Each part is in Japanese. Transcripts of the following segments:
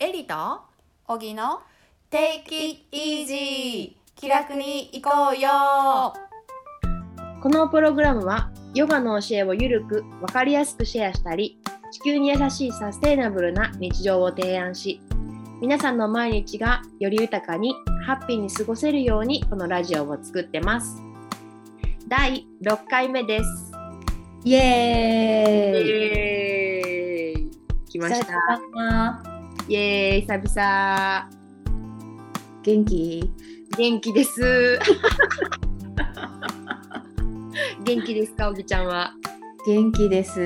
エリと？小木の Take it easy 気楽に行こうよ。このプログラムはヨガの教えをゆるくわかりやすくシェアしたり地球に優しいサステイナブルな日常を提案し皆さんの毎日がより豊かにハッピーに過ごせるようにこのラジオを作ってます。第6回目です。イエーイ。イエーイ。来ましたイエーイ久々元気？元気です。元気ですか、おぎちゃんは？元気です。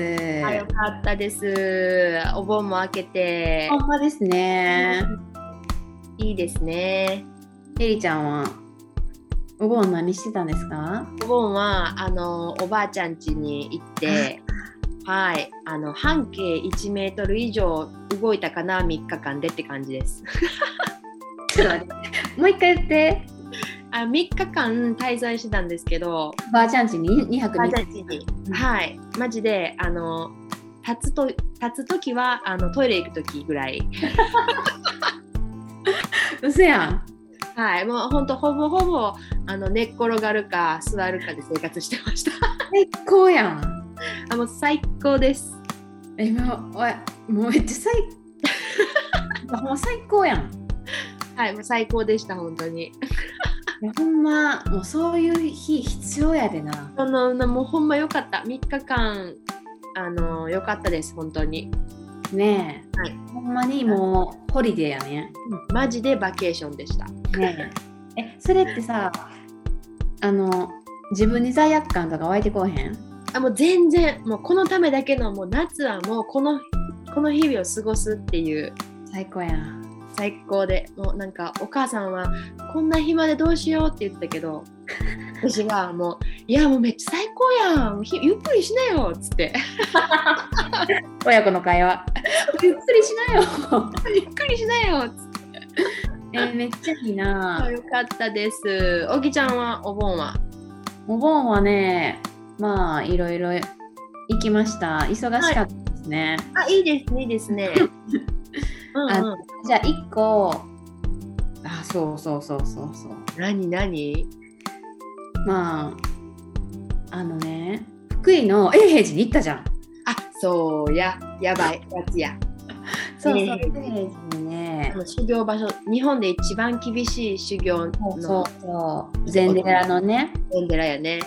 あ、よかったです。お盆も明けてほ。んまですね。いいですね。エリちゃんは？お盆何してたんですか？お盆は、あの、おばあちゃん家に行って。はい、あの半径1メートル以上動いたかな3日間でって感じです。ちょっと待って。もう一回言って。あ3日間滞在してたんですけど、ばあちゃんちに？2泊ばあ3日。はい、マジであの立つと立つ時はあのトイレ行く時ぐらい。うそやん。はい、もう本当ほぼほぼあの寝っ転がるか座るかで生活してました。最高やん。あもう最高です。え、もう、おい、もうめっちゃ最 もう最高やん。はい、もう最高でした本当に。ほんま、もうそういう日必要やでな。あのなもうほんま良かった。3日間あの良かったです本当に。ねえ。はいほんまにもうホリデーやね。マジでバケーションでした。ねえ。え、それってさ、あの、自分に罪悪感とか湧いてこうへん？あもう全然もうこのためだけのもう夏はもうこのこの日々を過ごすっていう最高やん。最高でもうなんかお母さんはこんな暇でどうしようって言ってたけど 私はもういやもうめっちゃ最高やんひゆっくりしなよっつって親子の会話。ゆっくりしなよ。ゆっくりしなよっつってえめっちゃいいなあ。よかったですおぎちゃんはお盆は？お盆はね、まあいろいろ行きました。忙しかったですね。あいいですねいいですね。うん、あうん、じゃあ1個、あ、そうそうそうそうそう。何何？まあ、あのね、福井の永平寺に行ったじゃん。あそうや。やばい。やつや。そうそう、永永平寺にね。修行場所。日本で一番厳しい修行そうそのうそう、禅寺のね、お寺やね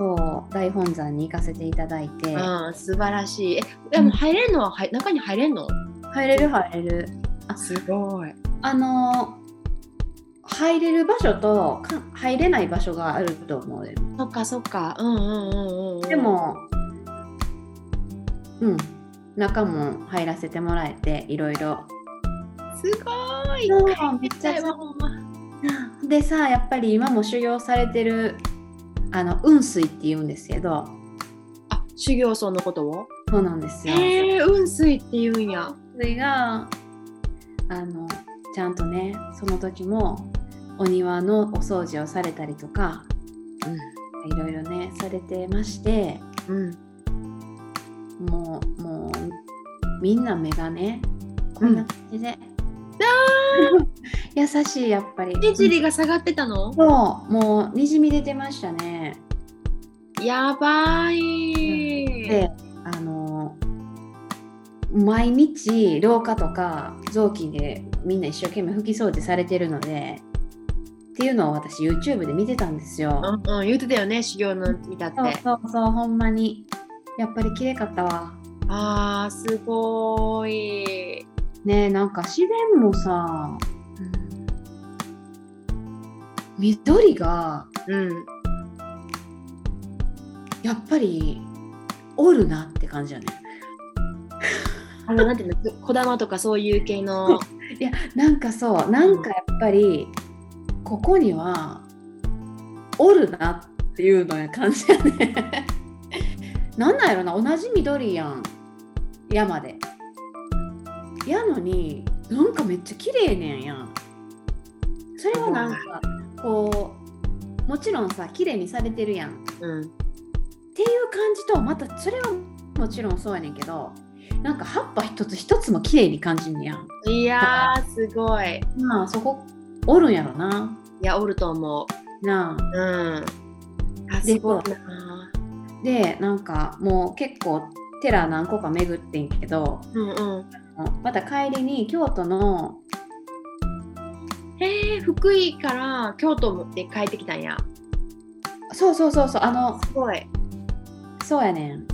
そう、大本山に行かせていただいて、うん素晴らしい。えでも入れんのははい中に入れんの？入れる入れる。すごい。あのー入れる場所とか入れない場所があると思うよ。そっかそっか。うんうんうんうんうん。でも、うん、中も入らせてもらえて、いろいろ。すごい。めっちゃでさ、やっぱり今も修行されてる、あの、雲水って言うんですけど、あ修行僧のことを？そうなんですよ。へえ雲水って言うんや。それが、あの、ちゃんとね、その時も、お庭のお掃除をされたりとか、いろいろね、されてまして、うん。もう、もう、みんな目がね、こんな感じで。優しい、やっぱり。目尻が下がってたの？そう、もう、にじみ出てましたね。やばいで、あの、毎日、廊下とか、雑巾でみんな一生懸命拭き掃除されてるので、っていうのを私、YouTube で見てたんですよ。うんうん言ってたよね修行の見たってそうそうそう、ほんまに。やっぱり綺麗かったわ。あーすごいねえ、なんか自然もさ、緑がうんやっぱりおるなって感じやね。あのなんていうの小玉 とかそういう系のいや、なんかそう、なんかやっぱり、ここにはおるなっていうのや感じやね。なんなんやろな、同じ緑やん、山で。やのに、なんかめっちゃ綺麗ねんやん。それはなんか、こう、もちろんさ、綺麗にされてるやん。うんっていう感じとまたそれはもちろんそうやねんけどなんか葉っぱ一つ一つも綺麗に感じんねやん。いやー、すごい。まあそこおるんやろな。いや、おると思なあ。う。うん。あ、ですごいな。でなんかもう結構寺何個か巡ってんけどうんうん。また帰りに京都のへえ、福井から京都持って帰ってきたんや。そうそうそうそうあのすごい。そうやねん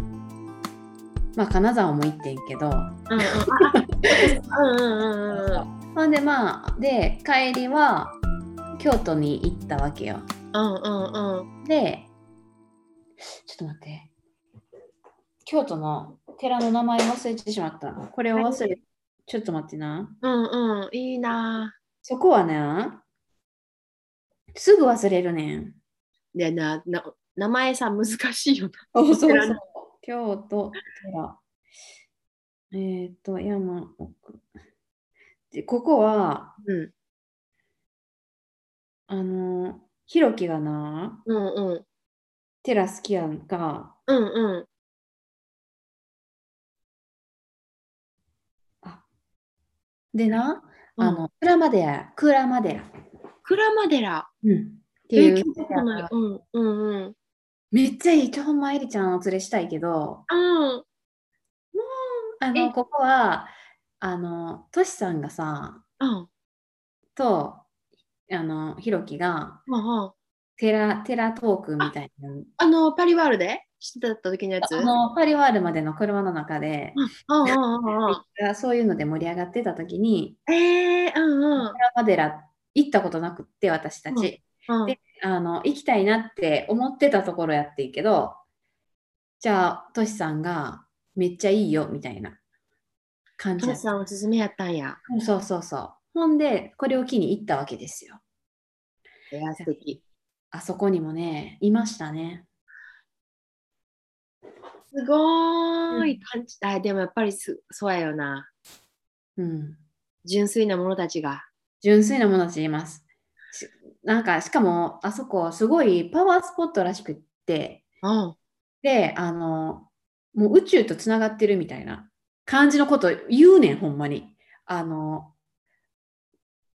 まあ金沢も行ってんけどうんうん。あうんうんうんうん。ほんでまあで帰りは京都に行ったわけようんうんうん。でちょっと待って京都の寺の名前忘れてしまったこれを忘れちょっと待ってなうんうん。いいな。そこはねすぐ忘れるねんでなな、名前さ、難しいよな。そうそうそう。京都、寺。えっ、と、山奥。で、ここは、うん。あの、ひろきがな、うんうん。寺好きやんか。うんうん。でな、うんあの、鞍馬寺、鞍馬寺。鞍馬寺。うん。ってえいう聞いたことない。うんうんうん。めっちゃいい。ちょ、ほんまえりちゃんお連れしたいけど、うん。あの、ここは、あの、としさんがさ、うん。と、あの、ひろきが、うんうん。テラ、テラトークみたいなあの、パリワールでしてた時のやつ？あのパリワールまでの車の中で、うんうんうんうん。そういうので盛り上がってた時に、えー、うんうん。寺マデラ行ったことなくって私たち、うんであの行きたいなって思ってたところやっていいけどじゃあトシさんがめっちゃいいよみたいな感じトシさんおすすめやったんや。そうそうそうほんでこれを機に行ったわけですよいや、素敵。あそこにもねいましたねすごーい感じた。でもやっぱりすそうやよな。うん純粋な者たちが。純粋なものたちいます。しなんか、しかも、あそこ、すごいパワースポットらしくって、うん。で、あの、もう宇宙とつながってるみたいな感じのこと言うねん、ほんまに。あの、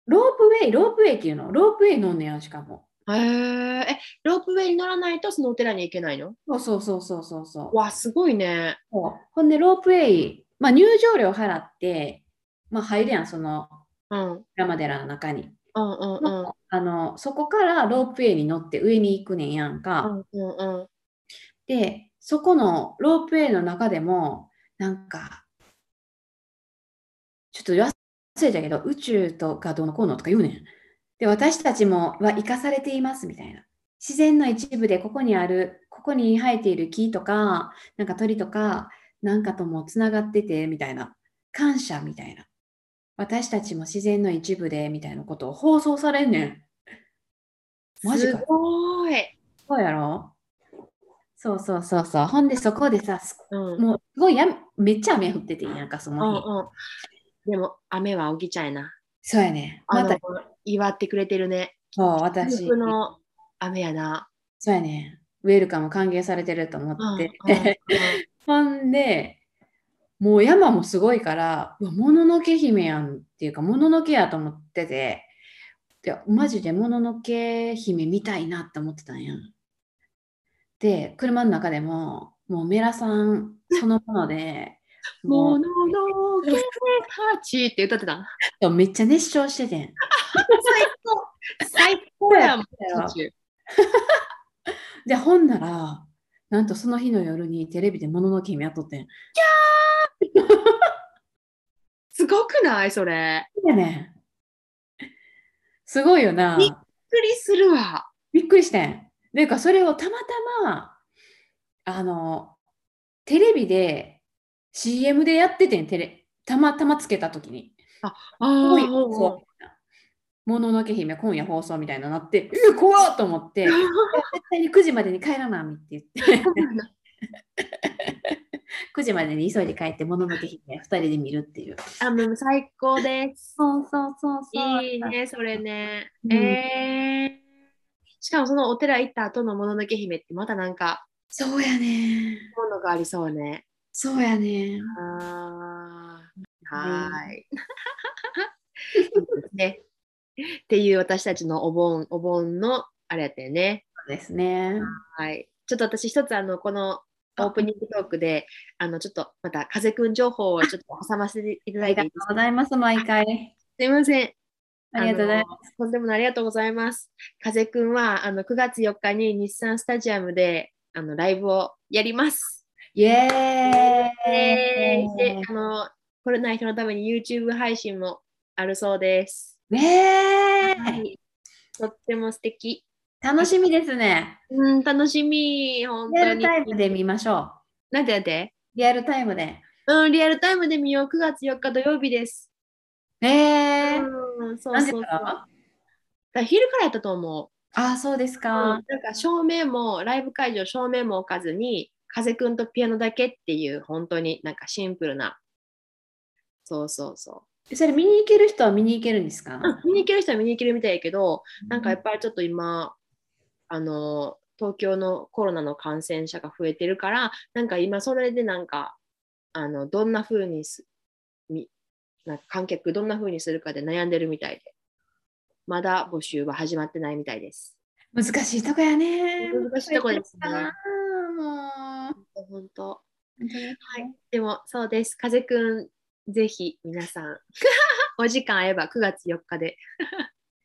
ロープウェイ、ロープウェイっていうの、ロープウェイ乗んねやん、しかも。へーえ、ロープウェイに乗らないとそのお寺に行けないの？そうそうそうそうそうそう。わ、すごいね。そうほんで、ロープウェイ、まあ、入場料払って、まあ、入るやん、その、うん。うんラマデラの中に。うんうん。あの、そこからロープウェイに乗って上に行くねんやんか。うんうんうん。で、そこのロープウェイの中でも、なんか、ちょっと忘れたけど、宇宙とかどうのこうのとか言うねん。で、私たちもは生かされていますみたいな。自然の一部でここにある、ここに生えている木とか、なんか鳥とか、なんかともつながってて、みたいな。感謝みたいな。私たちも自然の一部で、みたいなことを放送されんねん。マジかすごーい。そうやろ？そうそうそうそう。ほんでそこでさ、すうん。もうすごいやめっちゃ雨降っててなんかそうんの日。うん。でも、雨は起きちゃいな。そうやね。また、祝ってくれてるね。そう、私、僕の雨やな。そうやね。ウェルカム歓迎されてると思うんって。うんうん ほんで、もう山もすごいから、もののけ姫やんっていうか、もののけやと思ってて、でマジでもののけ姫見たいなって思ってたんや。で、車の中でも、もうメラさんそのもので、もののけたちって歌ってた。めっちゃ熱唱しててん。最高最高やん。途中で、ほんなら、なんとその日の夜にテレビでもののけ姫やっとってん。すごくないそれ。でね、すごいよな。びっくりするわ。びっくりしてん。でか、それをたまたま、あの、テレビで CM でやっててん、テレたまたまつけたときに。ああ、もののけ姫今夜放送みたいなのなって、うわ怖っと思って、絶対に9時までに帰らなみって言って、9時までに急いで帰って、もののけ姫2人で見るっていう。あ、もう最高です。そうそうそうそう。いいね、それね。うんえーしかもそのお寺行った後のもののけ姫ってまたなんか、そうやね。ものがありそうね。そうやね。あーはーい。ね。っていう私たちのお盆、お盆のあれやったよね。そうですね。はい。ちょっと私一つあの、このオープニングトークで、あの、ちょっとまた風くん情報をちょっと挟ませていただありがといていいですか？うございます、毎回。すいません。ありがとうございます。す。とんでもないありがとうございます。風くんはあの9月4日に日産スタジアムであのライブをやります。イエーでイであのコロナの人のために YouTube 配信もあるそうです。ねーはいとっても素敵。楽しみですね。うん、楽しみ。本当に。リアルタイムで見ましょなんてやって？う。リアルタイムで。うん、リアルタイムで見よう。9月4日土曜日です。えー、うん、そう何そうそう。だ昼からやったと思う。あ、そうですうんか。なんか照明もライブ会場照明も置かずに風くんとピアノだけっていう本当になんかシンプルな。そうそうそそれ見に行ける人は見に行けるんですか？う、うん、見に行ける人は見に行けるみたいやけどなんかやっぱりちょっと今あの東京のコロナの感染者が増えてるからなんか今それでなんかあのどんな風にすみなんか観客どんな風にするかで悩んでるみたいで。まだ募集は始まってないみたいです。難しいとこやね。難しいとこですね。もう。本当本当にはい、でもそうです。風くん、ぜひ皆さん、お時間合えば9月4日で、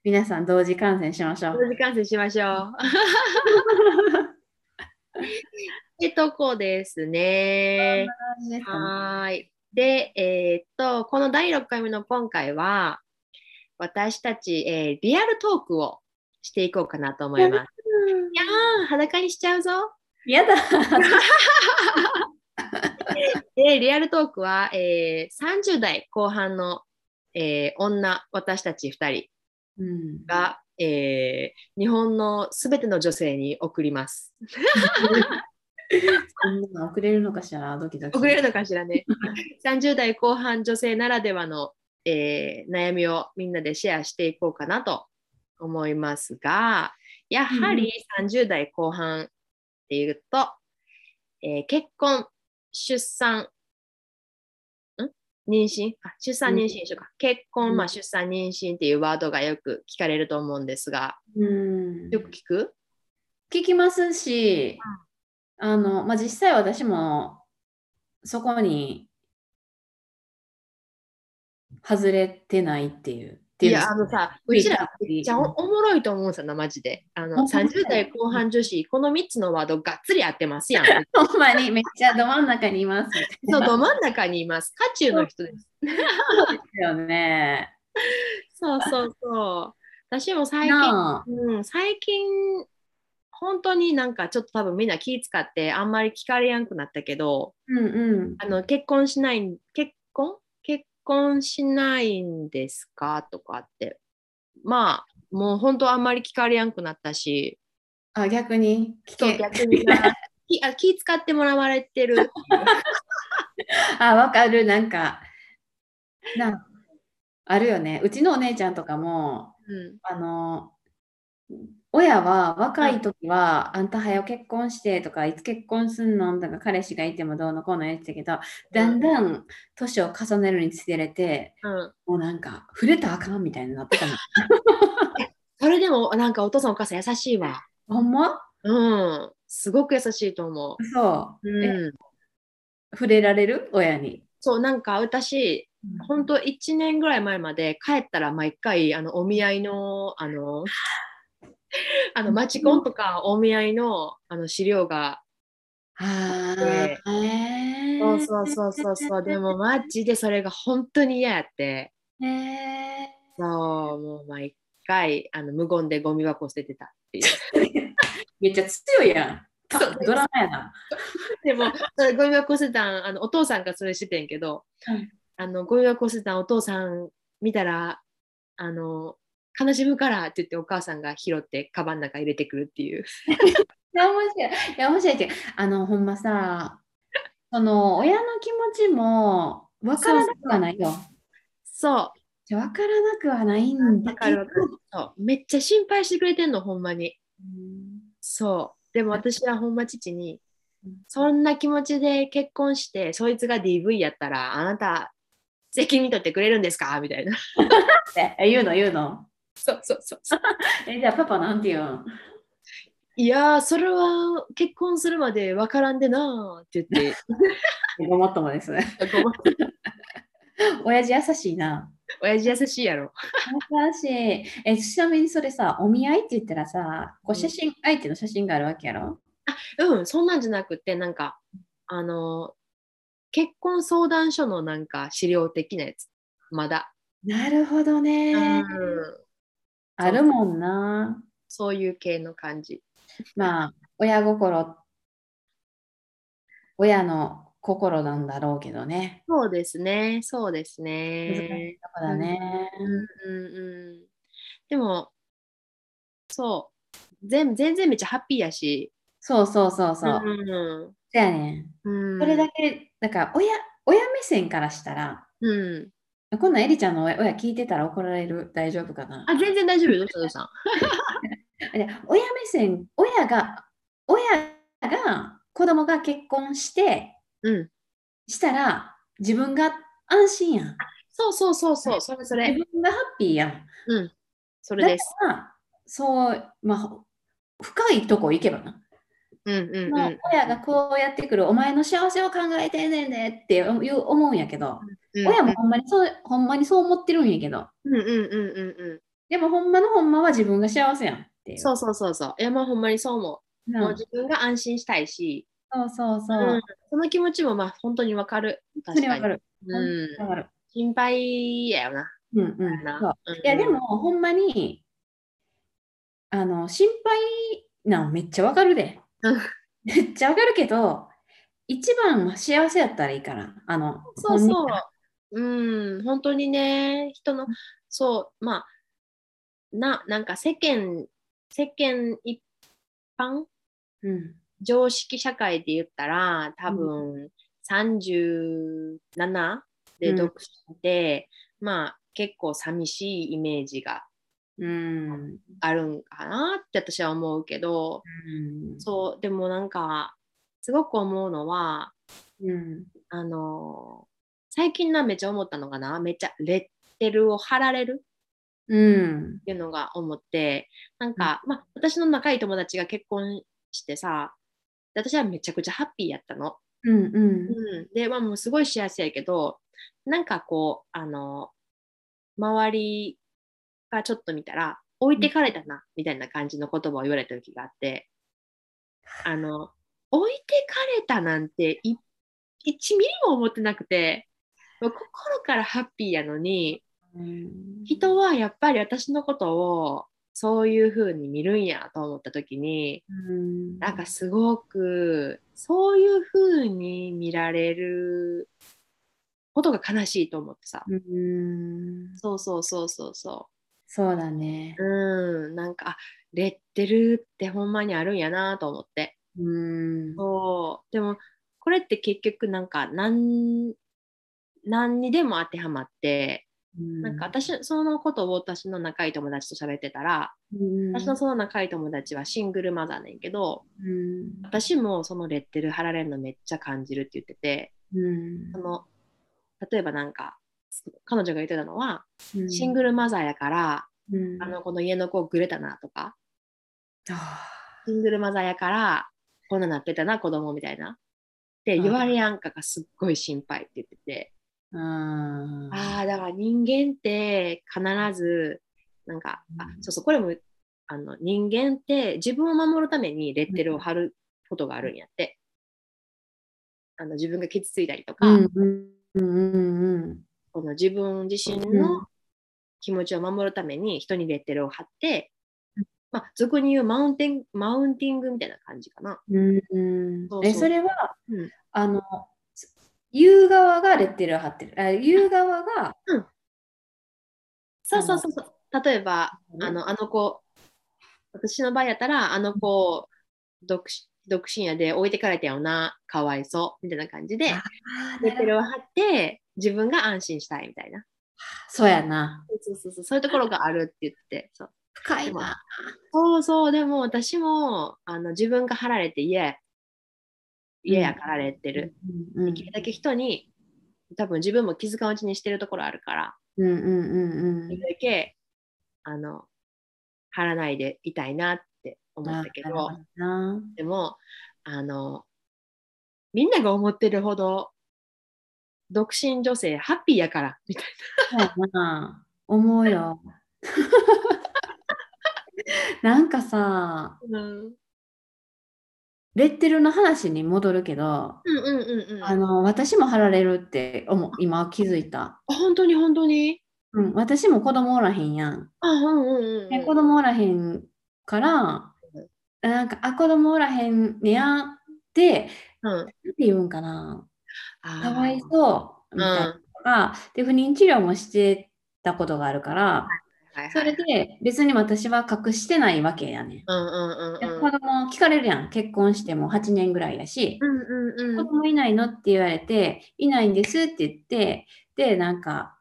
皆さん同時観戦しましょう。同時観戦しましょう。ってとこですね。はーい。で、えーっと、この第6回目の今回は、私たち、えーリアルトークをしていこうかなと思います。いやー、裸にしちゃうぞ。やだ。で、リアルトークは、えー30代後半の、えー女、私たち2人うん、が、えー日本のすべての女性に送ります。そんなの遅れるのかしら、ドキドキ。送れるのかしらね。30代後半女性ならではの、えー悩みをみんなでシェアしていこうかなと思いますが、やはり30代後半っていうと、えー結婚、出産、ん？妊娠？あ出産、妊娠でしょうか。結婚、まあ、うん。出産、妊娠っていうワードがよく聞かれると思うんですが、うん。よく聞く？聞きますし、あの、まあ、実際私もそこに外れてないっていう。っていや、うのあのさ、ううちらめっちゃおおもろいと思うんですよな、マジで。あの本当に30代後半女子、この3つのワードがっつり合ってますやん。ほんまにめっちゃど真ん中にいますそう、な。ど真ん中にいます。渦中の人です。ですよね。そうそうそう。私も最近。うん、最近、本当になんかちょっと多分みんな気使ってあんまり聞かれやんくなったけど、うんうん。あの結婚しない、結婚結婚しないんですか？とかって。まあ、もう本当あんまり聞かれやんくなったし、あ、逆に？聞け。逆に な気あ気使ってもらわれてる。あ、わかる。なんか、なあるよね。うちのお姉ちゃんとかも、うんあの、親は若い時は、あんた早く結婚してとか、いつ結婚すんのとか、彼氏がいてもどうのこうの言ってたけど、だんだん年を重ねるにつれて、うん、もうなんか、触れたらあかんみたいになってたの。それでもなんかお父さんお母さん優しいわ。ほんま？うん、すごく優しいと思そう。う。えうん、触れられる？親に。そう、なんか私、本当1年ぐらい前まで帰ったら毎回あのお見合いのあの あのマチコンとかお見合いのあの資料があそうそうそうそうそう。でもマジでそれが本当に嫌やって。へえそうもう毎回あの無言でゴミ箱捨ててたっていう。めっちゃ強いやん。そう。ドラマやな。でもそれゴミ箱捨てたんあのお父さんがそれしててんけど、うん。あのゴミ箱捨てたんお父さん見たらあの悲しむからって言ってお母さんが拾ってカバンの中入れてくるっていう。いや、面白い。いや、面白いって、あの、ほんまさ、その、親の気持ちも分からなくはないよ。そうじゃ分からなくはないんだわかるわかるそう。めっちゃ心配してくれてんのほんまに。うんそう。でも私はほんま父にそんな気持ちで結婚して、そいつが DV やったら、あなた、責任取ってくれるんですか？みたいな。え言うの言うのそうそうそうそう。えじゃあパパなんて言うの？いやー、それは結婚するまでわからんでなーって言って、ごもっともですね。親父優しいな。親父優しいやろ。優しい。え、ちなみにそれさ、お見合いって言ったらさ、こう写真、相手の写真があるわけやろ？うん、そんなんじゃなくて、なんか、あの、結婚相談所のなんか資料的なやつ、まだ。なるほどうね。ん、あるもんな。そういう系の感じ。まあ、親心、親の心なんだろうけどね。そうですね、そうです難しねい。とこだね。うんうんうん。でも、そう、全全然めっちゃハッピーやし、そうそうそうそう。うんそやねん。うん、それだけ、だから親、親目線からしたら、うん。こんなんエリちゃんの親親聞いてたら怒られる？大丈夫かな？あ、全然大丈夫よ、どうした親目線、親が、親が子供が結婚して、うん。したら自分が安心やん。そうそうそうそう、それそ自れ。分がハッピーやん。うん。それだです。から、そう、まあ、深いとこ行けばな。うんうんうん。の親がこうやってくる、お前の幸せを考えてんねんでっていう思うんやけど、うん親もほんまにそう、ほんまにそう思ってるんやけど、うんうんうんうんうん。でもほんまのほんまは自分が幸せやんっていう。そうそうそうそう。いや、もうほんまにそう思う。うんもう自分が安心したいし、そうそうそう。うんその気持ちもまあ本当にわかる。本当にわかる。うん。わかる。心配やよな。うんうん。いや、でも、ほんまに、あの、心配なんめっちゃわかるでうん。めっちゃわかるけど、一番は幸せやったらいいから、あの、そうそう。うん、本当にね、人の、そう、まあ、な、なんか世間、世間一般？うん。常識社会で言ったら、多分37でうん独身で、まあ結構寂しいイメージがうん。あるんかなって私は思うけど、うん。そう、でもなんか、すごく思うのは、うん。あの最近なめっちゃ思ったのかなめっちゃレッテルを貼られる？うん。っていうのが思ってなんか、まあ私の仲いい友達が結婚してさで私はめちゃくちゃハッピーやったの。うん。うん。うん、で、まあ、もうすごい幸せやけどなんかこうあの周りがちょっと見たら置いてかれたなみたいな感じの言葉を言われた時があってあの置いてかれたなんてい1ミリも思ってなくて心からハッピーやのにうん。人はやっぱり私のことをそういう風に見るんやと思った時にうん。なんかすごくそういう風に見られることが悲しいと思ってさ。うん。そうそうそうそうそそうだね。う。うんなんかあレッテルってほんまにあるんやなと思って。うん。そう。でもこれって結局なんか何何にでも当てはまってなんか私そのことを私の仲いい友達と喋ってたらうん、私のその仲いい友達はシングルマザーねんけどうん。私もそのレッテル貼られるのめっちゃ感じるって言っててうん。その例えばなんか彼女が言ってたのは、うん。シングルマザーやからうん。あのこの家の子ぐれたなとか。あシングルマザーやからこんななってたな子供みたいな。って言われやんかがすっごい心配って言ってて、ああだから人間って必ずなんか、あうん。そうそうこれもあの人間って自分を守るためにレッテルを貼ることがあるんやって、あの自分が傷ついたりとか、うんうんうんうんこの自分自身うの気持ちを守るために人にレッテルを貼って、まあ、俗に言うマウンテンマウンティングみたいな感じかな。うん。うんそうそう。えそれは、うん。あの言う側がレッテルを貼ってる。あ言う側がそうそうそうそう。例えば、うん。あのあの子、私の場合やったら、あの子、独身独身やで置いてかれたよな、かわいそう、みたいな感じで、レッテルを貼って、自分が安心したいみたいな。そうやな。そうそうそう、そう。いうところがあるって言って、そう。深いな。そうそう、でも私もあの自分が貼られて嫌や。嫌やかられてる、うん。うん。できるだけ人に多分自分も気づかんうちにしてるところあるから。うんうんうんできるだけあの貼らないでいたいなって思ったけど。でもあのみんなが思ってるほど独身女性ハッピーやからみたいな思うよ。なんかさ、な。うんレッテルの話に戻るけど。あの私も貼られるって思う今気づいた。あ本当に本当に？うん、私も子供おらへんやん。あうんうんうん。で子供おらへんから、なんか、あ、子供おらへんねやって、うん。なんて言うんかな。かわいそうみたいなとか、で、不妊治療もしてたことがあるから、はいはいそれで別に私は隠してないわけやねん。うんうんうんでうん。子供聞かれるやん。結婚しても8年ぐらいやし、うんうんうん。子供いないのって言われて、いないんですって言って、で、なんか、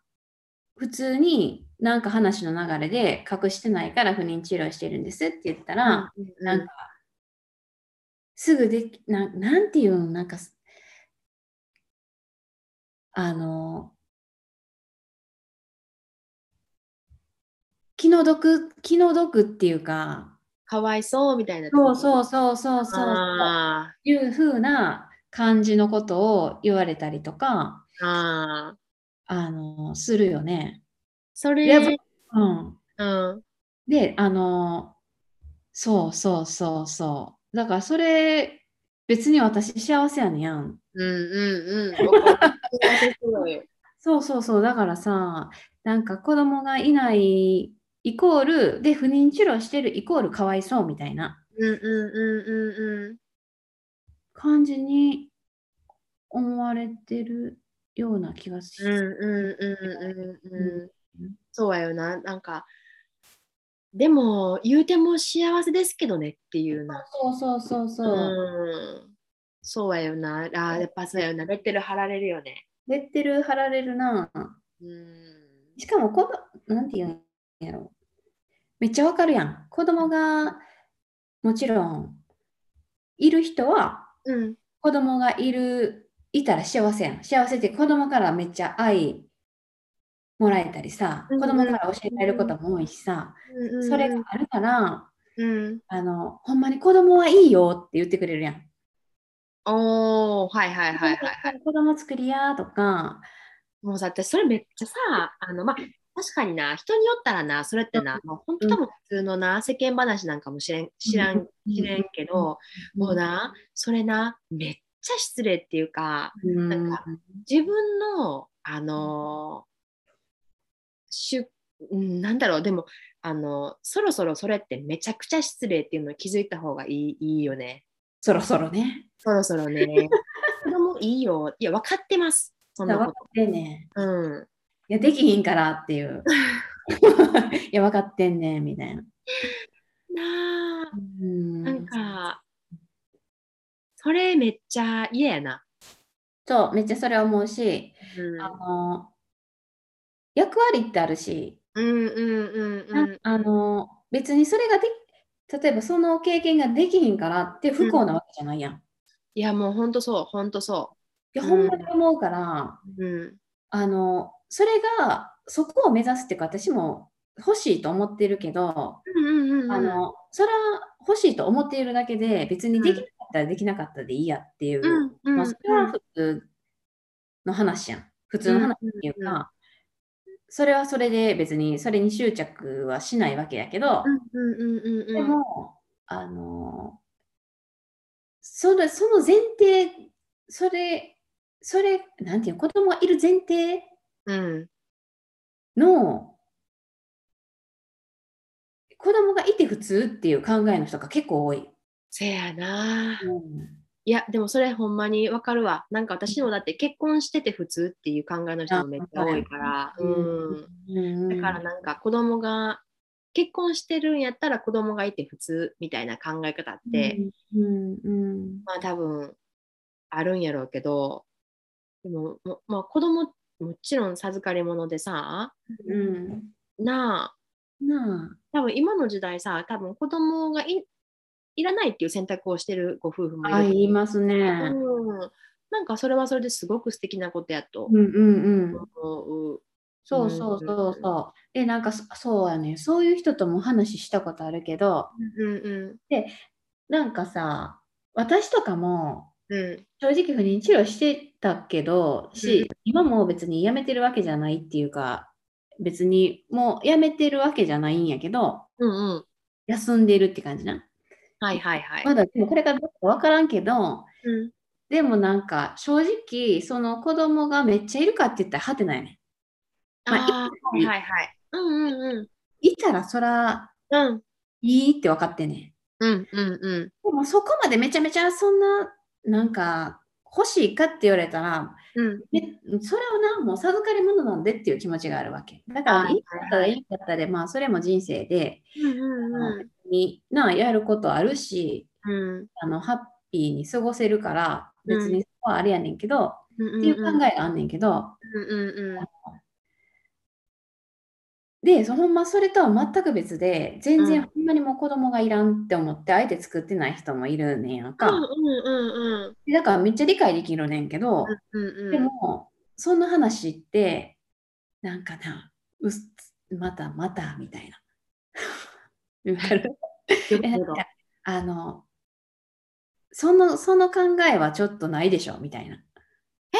普通になんか話の流れで隠してないから不妊治療してるんですって言ったら、うんうんなんか、すぐでき、ななんていうの、なんか、あの、気の毒、気の毒っていうか、かわいそうみたいな。そうそうそうそうそう、あいう風な感じのことを言われたりとか、ーあー。あの、するよね。それ、うん。うん。で、あの、そうそうそうそう。だからそれ、別に私幸せやねんやん。うんうんうん。そうよそうそう。だからさ、なんか子供がいないイコール、で、不妊治療してるイコールかわいそうみたいなうんうんうんうんうん。感じに思われてるような気がしうんうんうんうんうん。そうやよな。なんか、でも、言うても幸せですけどねっていうな。そうそうそうそう。うん。そうやよな。あーやっぱそうやよな。レッテル貼られるよね。レッテル貼られるな。うん。しかもこど、なんて言うんやろ。めっちゃわかるやん。子供が、もちろん、いる人は、うん。子供がいる、いたら幸せやん。幸せって子供からめっちゃ愛もらえたりさ、うん子供から教えられることも多いしさ、それがあるから、うん。あの、ほんまに子供はいいよって言ってくれるやん。おー、はいはいはいはいはい。子供作りやとか、もうさ、私それめっちゃさ、あの、まあ、確かにな、人によったらな、それってな、もう本当多分普通のな、世間話なんかもしれん、知らん、知れんけど、もうな、それな、めっちゃ失礼っていうか、うん、なんか自分の、あのしゅ、うんなんだろう、でも、あの、そろそろそれってめちゃくちゃ失礼っていうのに気づいた方がいいいいよね。そろそろね。そろそろね。子供いいよ。いや、分かってます。そんなこ分かってんねと。うん。いや、できひんからっていう。いや、分かってんねんみたいな。なあ、うんなんか、それめっちゃ嫌やな。そう、めっちゃそれ思うし、うんあの、役割ってあるし、うんうんうんうん。あの、別にそれができ、例えばその経験ができひんからって不幸なわけじゃないやん。いいや、もうほんとそう、ほんとそや、うんほんまに思うから、う。うん。あの、それが、そこを目指すっていうか、私も欲しいと思ってるけど、うんうんうんうん。あの、それは欲しいと思っているだけで、別にできなかったらできなかったでいいやっていう、うんうんまあ、それは普通の話やん。普通の話っていうか、それはそれで別にそれに執着はしないわけやけど。でも、あの、それその前提、それ、それ、なんていうの、子供がいる前提うん。の、子供がいて普通っていう考えの人が結構多い。せやな。うんいや、でもそれほんまにわかるわ。なんか私もだって結婚してて普通っていう考えの人もめっちゃ多いから。うん。うん。だからなんか子供が結婚してるんやったら子供がいて普通みたいな考え方って、うん。うん。まあ多分あるんやろうけど、でも、もまあ子供もちろん授かり物でさ、うん。なあ、なあ。多分今の時代さ、多分子供がいいらないっていう選択をしてるご夫婦もいる。あ言いますね。うん、なんかそれはそれですごく素敵なことやとうんうんうん。思う。そうそうそうそう。で、なんかそそうやね。そういう人とも話したことあるけど、うんうんなんかさ、私とかもうん正直不妊治療してたけど、し、今も別に辞めてるわけじゃないっていうか、別にもう辞めてるわけじゃないんやけど、うんうん休んでるって感じな。はいはいはい。まだでもこれからどうかわからんけど、うんでもなんか正直その子供がめっちゃいるかって言ったらはてないね。まああーはいはいはい。うんうんうんいたらそらうんいいって分かってんねん。うんうんうんでもそこまでめちゃめちゃそんななんか欲しいかって言われたら、うんえそれをなもう授かり物なんでっていう気持ちがあるわけ。だから、はいいいかったらいいかったで、まあそれも人生で、うんあのになやることあるし、うん。あのハッピーに過ごせるから、別にそこはあれやねんけど、うんっていう考えがあんねんけど、うんうんうん。で、そほんまそれとは全く別で、全うん。然ほんまにもう子供がいらんって思って、相手作ってない人もいるねんやんか。うんうんうんでだからめっちゃ理解できるねんけど、うんうんでも、そんな話って、なんかな、うすまたまたみたいな。あの、その、その考えはちょっとないでしょ？みたいな。え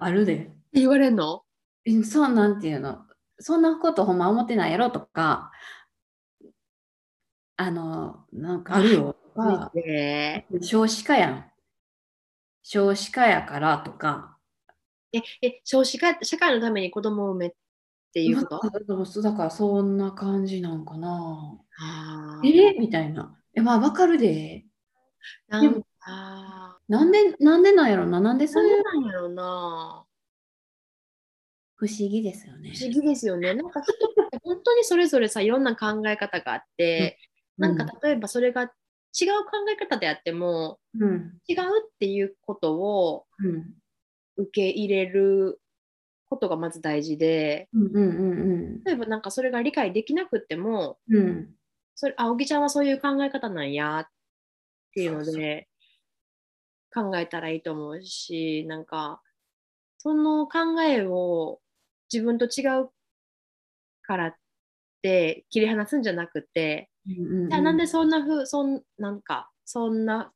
あるで。言われんの？えそうなんていうの。そんなことほんま思ってないやろとか、あの、なんかあるよとか、え少子化やん。少子化やからとか、ええ少子化社会のために子供を産めっていうこと？まあだからそんな感じなんかな。あーえみたいな。え、まあわかるで。なんかなんで、なんでなんやろな。なんでそそういううなんやろな不思議ですよね。不思議ですよね。なんか人って本当にそれぞれさいろんな考え方があって、なんか例えばそれが違う考え方であってもうん。違うっていうことをうん。受け入れることがまず大事でうんうんうん例えばなんかそれが理解できなくってもうん。うん。それあおぎちゃんはそういう考え方なんやっていうので考えたらいいと思うしなんかその考えを自分と違うからって切り離すんじゃなくて、うんじゃあなんでそんなふうそんなんかそんな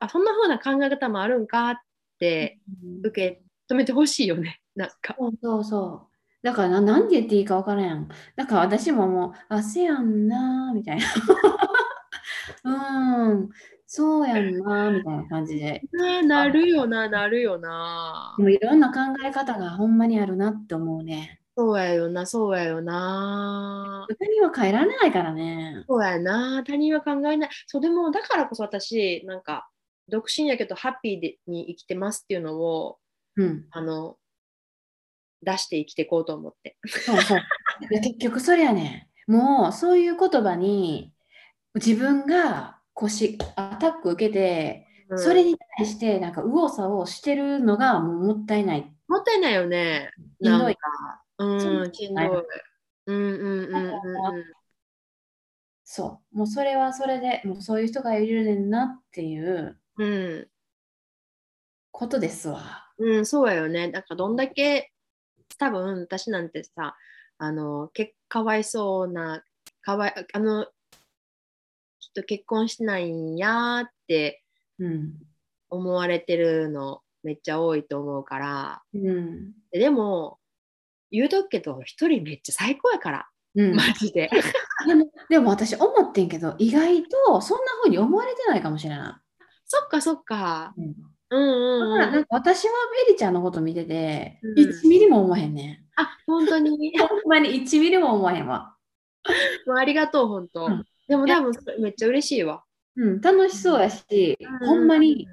あそんな風な考え方もあるんかってうん受け止めてほしいよねなんか。そうそうそう。だからな、なんて言っていいか分からんやん。だから私ももう、あ、せやんなーみたいな。うん、そうやんなーみたいな感じで。ねなるよななるよなで。もいろんな考え方がほんまにあるなって思うね。そうやよなそうやよな。他には変えられないからね。そうやな他人は考えない。そうでもだからこそ私なんか独身やけどハッピーでに生きてますっていうのをうん。あの出して生きていこうと思って。そうそう。結局それやねん。もうそういう言葉に自分が腰アタック受けて、うんそれに対してなんか右往左往してるのがもったいない。もったいないよね。しんどいかうん、しんどい。うんうんうんうんうん。そう。もうそれはそれで、もうそういう人がいるねんなっていううん、ことですわ。うん、そうやよね。だからどんだけ多分私なんてさあのけかわいそうなかわいあの人結婚してないんやってうん。思われてるのめっちゃ多いと思うからうん。ででも言うとくけど一人めっちゃ最高やからうん、マジで。でもでも私思ってんけど、意外とそんな風に思われてないかもしれなそっかそっか。い。うんうんうんうん。だからなんか私はベリちゃんのこと見てて、うん1ミリも思わへんねあ本当にん。ほんまに1ミリも思わへんわ。もうありがとう本当。うんでも多分めっちゃ嬉しいわ。うん、楽しそうやし、ほんまに、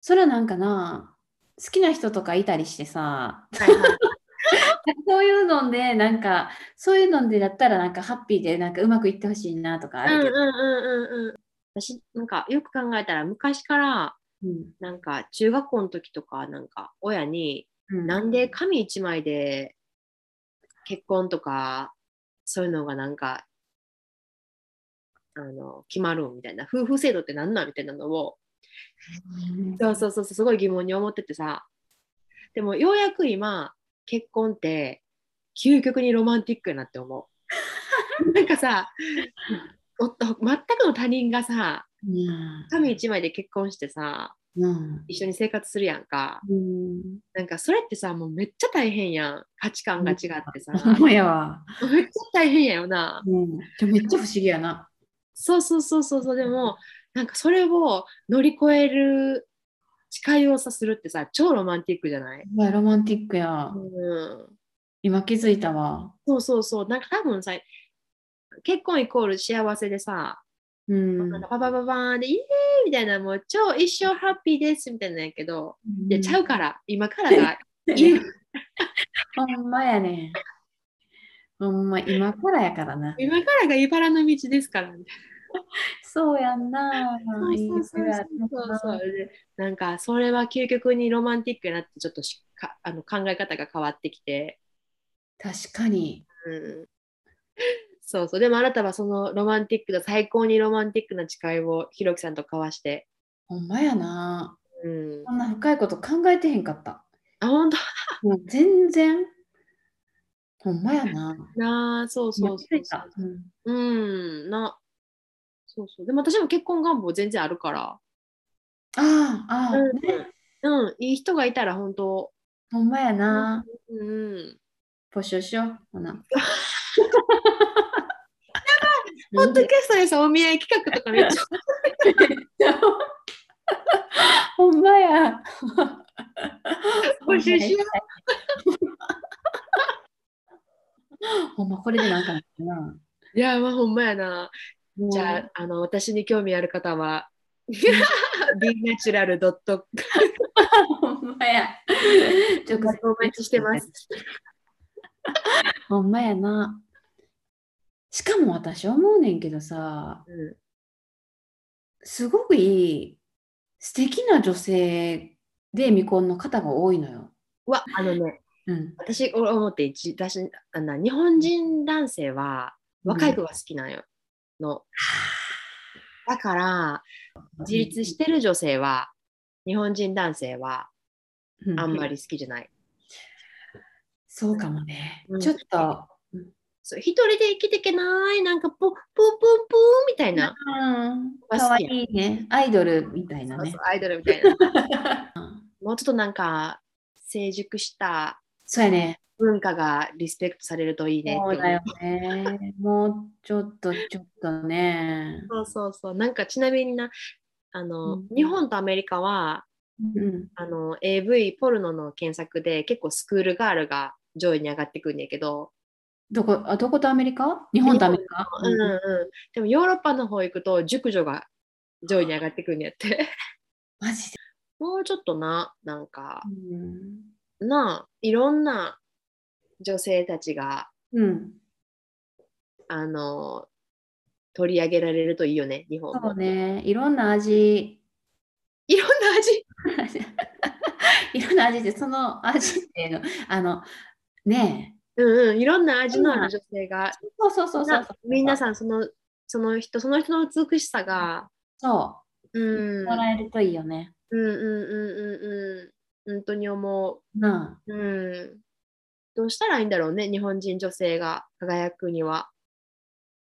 それはなんかな、好きな人とかいたりしてさ、はいはい。そういうので、なんか、そういうのでだったら、なんかハッピーで、なんかうまくいってほしいなとかあるけど、うんうんうんうんうん。私なんかよく考えたら昔からうん。なんか中学校の時とかなんか親にうん。なんで紙一枚で結婚とかそういうのがなんかあの決まるんみたいな夫婦制度って何なんみたいなのをそうそうそうそうすごい疑問に思っててさ。でもようやく今結婚って究極にロマンティックやなって思う。なんかさ全くの他人がさうん。紙一枚で結婚してさうん。一緒に生活するやんか。うん。なんかそれってさもうめっちゃ大変やん。価値観が違ってさ、ほんまやわ。めっちゃ大変やよな。うん、めっちゃ不思議やな。そうそうそうそうそう。でもなんかそれを乗り越える誓いをさするってさ超ロマンティックじゃない、ロマンティックや。うん、今気づいたわ。そうそうそう。なんか多分さ結婚イコール幸せでさ、うん。パパパパーンでイエーイみたいなもう超一生ハッピーですみたいなんやけど、いやちゃうから今からが いいほんまやね。ほんま、今からやからな。今からが茨の道ですからそうやんな。なんかそれは究極にロマンティックやなってちょっとしかあの考え方が変わってきて、確かに。うん、そうそうでもあなたはそのロマンティックな最高にロマンティックな誓いをひろきさんと交わして、ほんまやな。うん、こんな深いこと考えてへんかった。あ本当？もう全然。ほんまやな。なあそうそうそう気づいたうんうんなそうそうでも私も結婚願望全然あるからああ、ああ、うんね。うんいい人がいたら本当ほんまやな。うん募集しよう。ほな。ポッドキャストでさお見合い企画とかめっちゃほんまや。募集しよほんま、これでなんかな。いやまあほんまやなじゃあ、ああの私に興味ある方は bnatural.com ほんまや。ちょっとお待ちしてます。ほんまやな。しかも私思うねんけどさ、うんすごくいい、素敵な女性で未婚の方が多いのよ。わあのねうん。私俺思って一私あの日本人男性は若い子が好きなんよ、のだから自立してる女性は日本人男性はあんまり。り好きじゃない、そうかもねう。んちょっと、そう一人で生きていけないなんかポプープープーみたいな、かわいいね。アイドルみたいなねそうそう。アイドルみたいな もうちょっとなんか成熟したそうやね。文化がリスペクトされるといいねそうだよね。もうちょっと、ちょっとね。そうそうそうなんかちなみになあの、うん日本とアメリカはうん。あの AV ポルノの検索で結構スクールガールが上位に上がってくるんやけど、どこ、あ、どことアメリカ？日本とアメリカ？うんうん、でもヨーロッパの方行くと熟女が上位に上がってくるんやってマジで？もうちょっとななんかうん。なあいろんな女性たちがうん。あの取り上げられるといいよね日本もそうね。いろんな味。いろんな味 いろんな味で、その味っていうの、あの、ねうんうんいろんな味のある女性がえ。そうそうそうそうな。皆さんそのその人その人の美しさがそうう。んもらえるといいよね。うんうんうんうんうん本当に思なう。うん。どうしたらいいんだろうね、日本人女性が輝くには。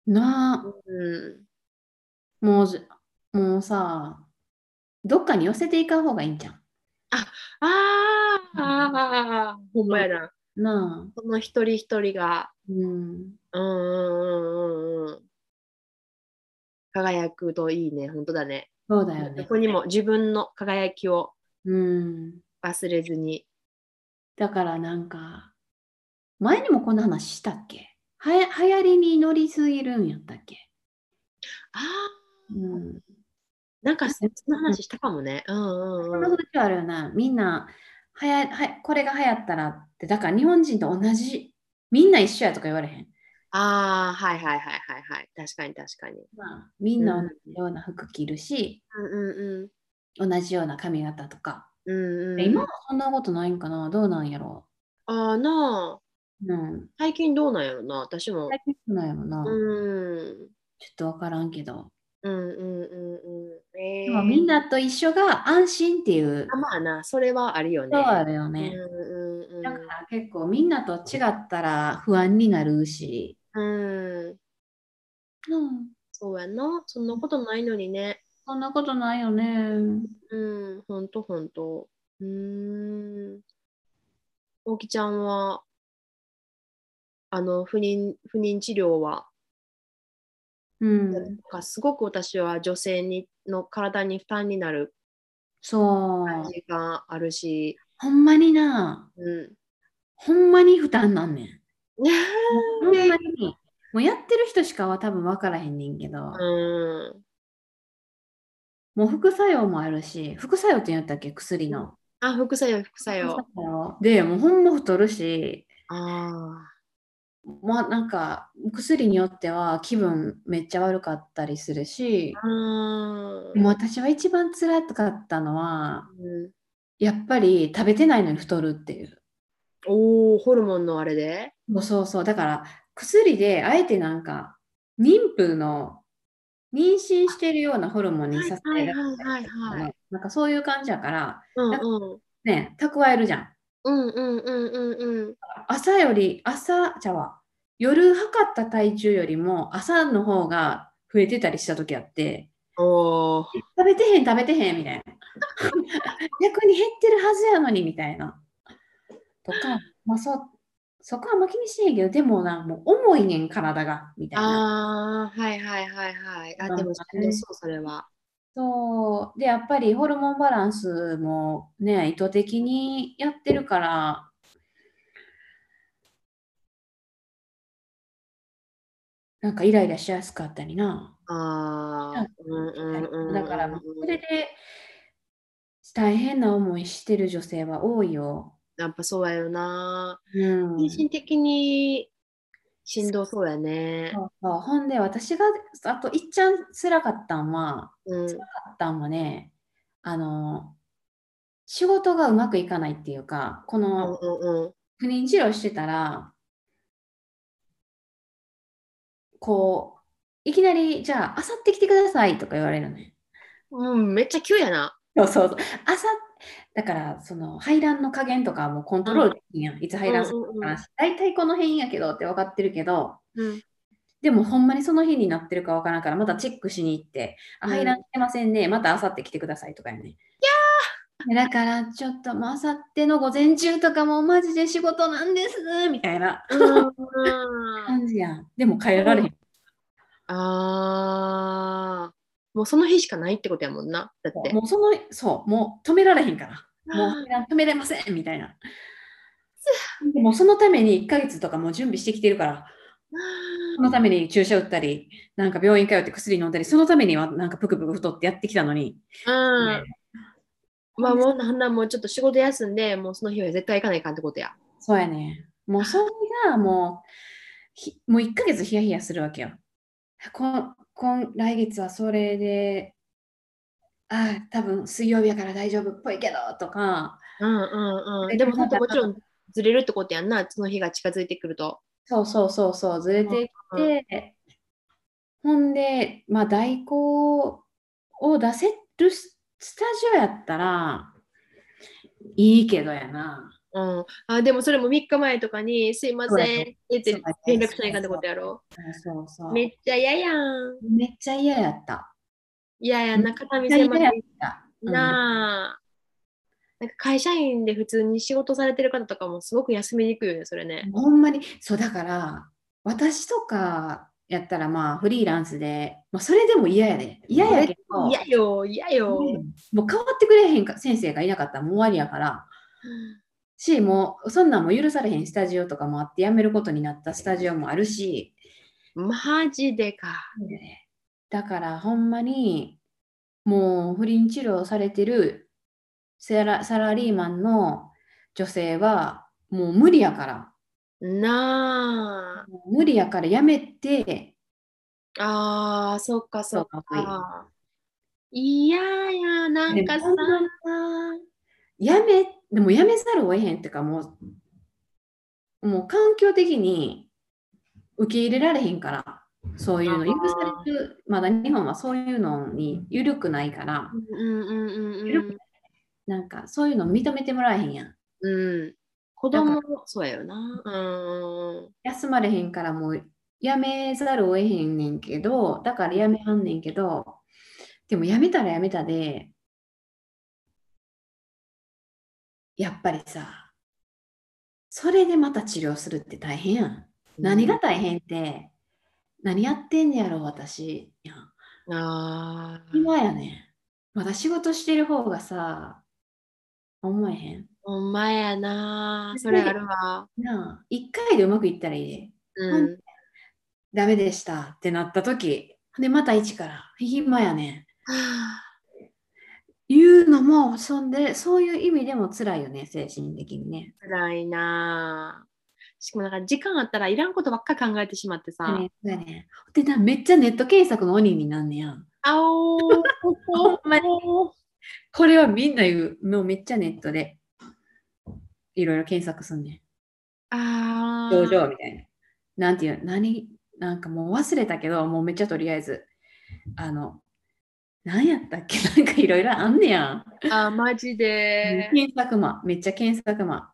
あ。なあ。うん。もうじ、もうさ、どっかに寄せていかん方がいいんじゃん。あああ、ほんまやな。なあ。その一人一人が、うん。うんうんうんうん。輝くといいね、本当だね。そうだよね。どこにも自分の輝きをうん。忘れずに。だからなんか、前にもこんな話したっけ？はや流行りに乗りすぎるんやったっけ？ああ、うん。なんかその話したかもね。うんうんうん。そんな風潮あるよな。みんな、はやはこれが流行ったらって、だから日本人と同じ、みんな一緒やとか言われへん。ああ、はいはいはいはいはい。確かに確かに。まあ、みんな同じような服着るし、うんうん同じような髪型とか。うん。うんうん、今はそんなことないんかな？どうなんやろ？ああなあ、う。うん。最近どうなんやろな、私も。最近そうなんやろな？うん。ちょっとわからんけど。うんうんうんうん。えでもみんなと一緒が安心っていうあまあな、それはあるよね。そうあるようんね。うんうん。だから結構みんなと違ったら不安になるし。うん。うん。そうやな。そんなことないのにね。そんなことないよね。うん、ほんとほんと。うーん。大木ちゃんは、あの、不妊、不妊治療は、うん。なんかすごく私は女性にの体に負担になるそう。感じがあるし、ほんまにな、うん。ほんまに負担なんねん。ねほんまに。もうやってる人しかは多分分からへんねんけど、うん。もう副作用もあるし、副作用って言ったっけ？薬の。あ、副作用、副作用。副作用で、もうほんま太るし、あまあなんか薬によっては気分めっちゃ悪かったりするし。もう私は一番辛かったのは、うんやっぱり食べてないのに太るっていう。おー、ホルモンのあれで？そうそうそう。だから薬であえてなんか妊婦の妊娠してるようなホルモンにさせはいられはいはいはい。なんかそういう感じやから、うんうん。ね、蓄えるじゃん。うんうんうんうんうん。朝より、朝、じゃあ夜測った体重よりも朝の方が増えてたりした時あって、おー。食べてへん食べてへんみたいな。逆に減ってるはずやのにみたいな。とか、まあそ、そこはあんま気にしてへんけど、でもな、もう重いねん、体が、みたいな。ああ、はいはいはいはい。あ、でもしんどそう、それは。そう。で、やっぱりホルモンバランスもね、意図的にやってるから、なんかイライラしやすかったりな。あ。だから、それで大変な思いしてる女性は多いよ。やっぱそうやよな。うん。精神的にしんどそうやね。そうそうほんで、私が、あと、いっちゃん辛かったんは、うん。辛かったんはね、あの、仕事がうまくいかないっていうか、こうんの。不妊治療してたら、こう、いきなり、じゃあ、あさって来てくださいとか言われるね。うん、めっちゃ急やな。そうそうそう。朝、だから、その、排卵の加減とかもコントロールできんやん。いつ排卵するかうんうんうん。ら、大体この辺やけどって分かってるけど、うん。でもほんまにその日になってるか分からんから、またチェックしに行って、あ、うん排卵してませんね、またあさって来てくださいとかやね。いやだから、ちょっともうあさっての午前中とかもマジで仕事なんです、みたいな。うん 感じやん。でも帰られへん。ああ、もうその日しかないってことやもんな。だって。もうその、そう、もう止められへんから。もう止めれませんみたいな。でもそのために1ヶ月とかもう準備してきてるから、そのために注射打ったり、なんか病院通って薬飲んだり、そのためにはなんかプクプク太ってやってきたのに、うん。まあもうなんなんもうちょっと仕事休んで、もうその日は絶対行かないかんってことや。そうやね。もうそれがもう、ひもう1ヶ月ヒヤヒヤするわけよ。こ今来月はそれで、ああ、多分水曜日やから大丈夫っぽいけどとか、うんうんうん。でももちろんずれるってことやんな、その日が近づいてくると。そうそうそうそう、ずれてきて、ほんで、まあ代行を出せるススタジオやったらいいけどやな。うん、あでもそれも3日前とかに、すいませんって言って連絡しないかんってことやろ。そうそう。めっちゃ嫌やん。めっちゃ嫌やった。嫌やな、片見せまでなあ。なんか会社員で普通に仕事されてる方とかもすごく休みにくいよね、それね。ほんまに、そうだから、私とかやったらまあフリーランスで、まあ、それでも嫌やで。嫌やけど、嫌よ、嫌よ。もう変わってくれへんか先生がいなかったらもう終わりやから、し、もうそんなんも許されへんスタジオとかもあって辞めることになったスタジオもあるし、マジでか。だからほんまに、もう不倫治療されてるサラサラリーマンの女性はもう無理やから。なもう無理やからやめて、あ。あー、そっかそっか。嫌や、なんかさやめ、でもやめざるを得へんってか、もう、もう環境的に受け入れられへんから、そういうの許される、まだ日本はそういうのに緩くないから、うんうんうんうんなんかそういうの認めてもらえへんやん。うん。子供もそうやよな。うん。休まれへんからもうやめざるを得へんねんけど、だからやめはんねんけど、でもやめたらやめたで、やっぱりさ、それでまた治療するって大変やん。何が大変って、何やってんねやろ、私。やんああ。今やねん。まだ仕事してる方がさ、思えへん。ほんまやな。それあるわ。なあ、一回でうまくいったらいいで。うん。ダメでしたってなった時でまた一から暇やねん言うのもそんでそういう意味でも辛いよね精神的にね。辛いな。しかもなんか時間あったらいらんことばっか考えてしまってさ。ねねでなめっちゃネット検索の鬼になんねやん。あおー。ほんまにこれはみんな言うのめっちゃネットでいろいろ検索すんねん。ああ。症状みたいな。なんていうの何なんかもう忘れたけどもうめっちゃとりあえずあの何やったっけ？なんかいろいろあんねやん。あー、マジで。検索マン、めっちゃ検索マン。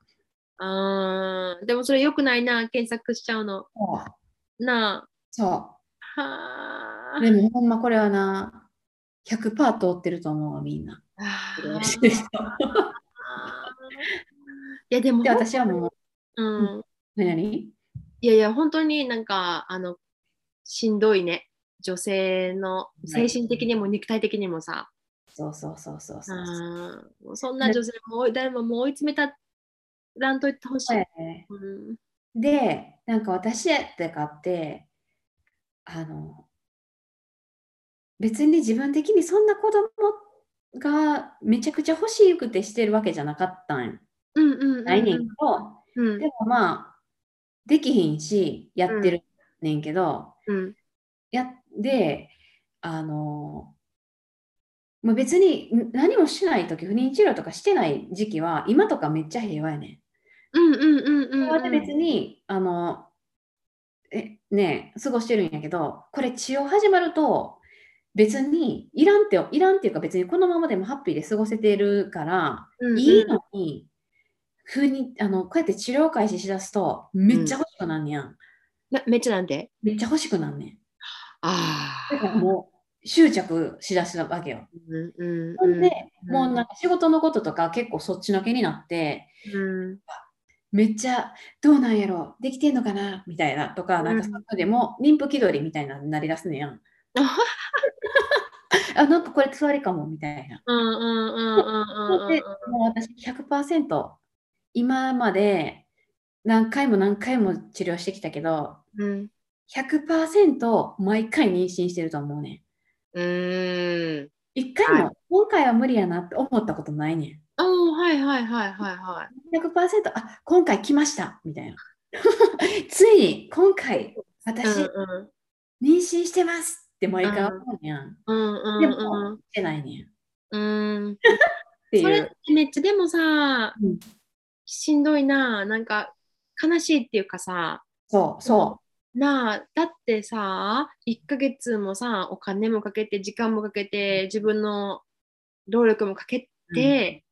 あーでもそれ良くないな、検索しちゃうの。なそあ。はう。でもほんまこれはな、100%通ってると思うわ、みんな。いやでもで、私はもう、うん、何？々いやいや本当になんかあのしんどいね女性の精神的にも肉体的にもさ、そうそうそうそうそう。そんな女性もう誰ももう追い詰めたらんといてほしい、そうやねうんで、なんか私やってかって、あの、別に自分的にそんな子供がめちゃくちゃ欲しくてしてるわけじゃなかったんうんうんうんないねんけど、うん。でもまあ、できひんし、やってるねんけど、うん。やで、あの、まあ、別にん何もしないとき、不妊治療とかしてない時期は、今とかめっちゃ平和やねうんうんうんうんん。それで別に、あの、え、ねえ、過ごしてるんやけど、これ治療始まると、別にいらんって、いらんっていうか別にこのままでもハッピーで過ごせてるから、うんうんいいのに、ふうに、あの、こうやって治療開始しだすと、めっちゃ欲しくなんねやん。なめっちゃなんてめっちゃ欲しくなんねん。あだからもう執着しだしたわけよ。うんうんほんで、うんもうなんか仕事のこととか結構そっちのけになって、うんめっちゃどうなんやろできてんのかなみたいなとか、なんかうんそこでも妊婦気取りみたいなのになりだすねやん。あ あ、なんかこれつわりかもみたいな。で、もう私100%今まで何回も何回も治療してきたけど、うん100%毎回妊娠してると思うねん。うん。一回も、は今回は無理やなって思ったことないねん。あはいはいはいはいはい。100%あ今回来ました。みたいな。ついに今回私、うん妊娠してますって毎回思うねん、うんうんでうん。もしてないねん。っうん。ていう。それってめっちゃでもさ、うん。しんどいな。なんか悲しいっていうかさ。そうそなあだってさ1ヶ月もさお金もかけて時間もかけて自分の労力もかけて、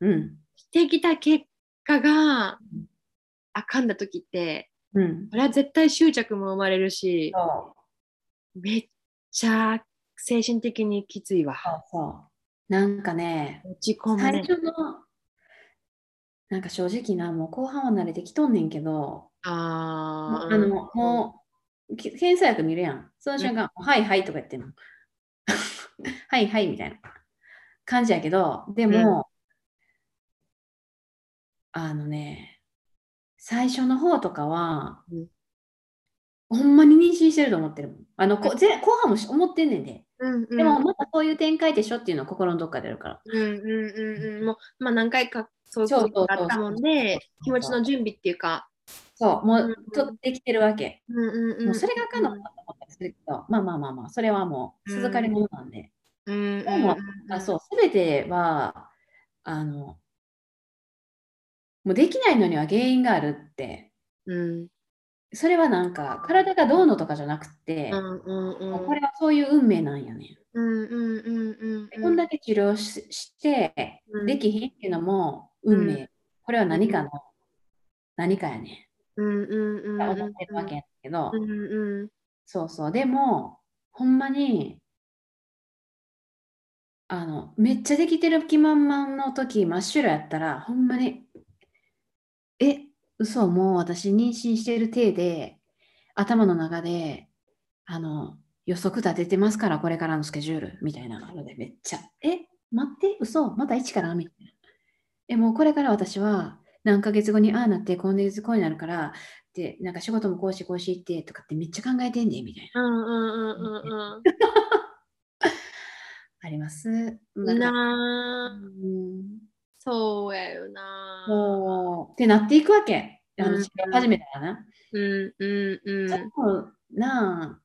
ううん。してきた結果があかんだ時ってうん。それは絶対執着も生まれるしめっちゃ精神的にきついわ。そうそう。なんかね落ち込む最ね初のなんか正直なもう後半は慣れてきとんねんけどあーあのもうき検査薬見るやん。その瞬間、はいはいとか言ってんの。はいはいみたいな。感じやけどでも、あのね最初の方とかは、うん。ほんまに妊娠してると思ってるもん。あのこぜ後半もし思ってんねんで。うんうん。でもまたそういう展開でしょっていうのは心のどっかであるから。うんうんうんうん。もうまあ何回かそういうことがあったもんで気持ちの準備っていうかそうもうんううんとできてるわけ、もうそれがあかんのと思ったりするけど、まあまあまあまあそれはもう授かり物なんで、うんうんもあそうすべてはあのもうできないのには原因があるって。うん。それはなんか体がどうのとかじゃなくて。これはそういう運命なんやねうんうんうんうんん。こんだけ治療ししてうん。できひんっていうのも運命。うこれは何かの、何かやね。思ってるわけやけど、うんうんそうそう。でも、ほんまに、あの、めっちゃできてる気満々の時、真っ白やったら、ほんまに、え、嘘、もう私妊娠してる体で、頭の中で、あの、予測立ててますから、これからのスケジュール、みたいなので、めっちゃ、え、待って、嘘、また一からみたいな。え、もうこれから私は、何ヶ月後にああなって、今月こうになるから、で、なんか仕事もこうしこうしって、とかってめっちゃ考えてんで、みたいな。うんうんうんうん あります。うん。なうんそうやよな。もう、ってなっていくわけ。あうんの、始めたらな。うんうんうん。そうなあ。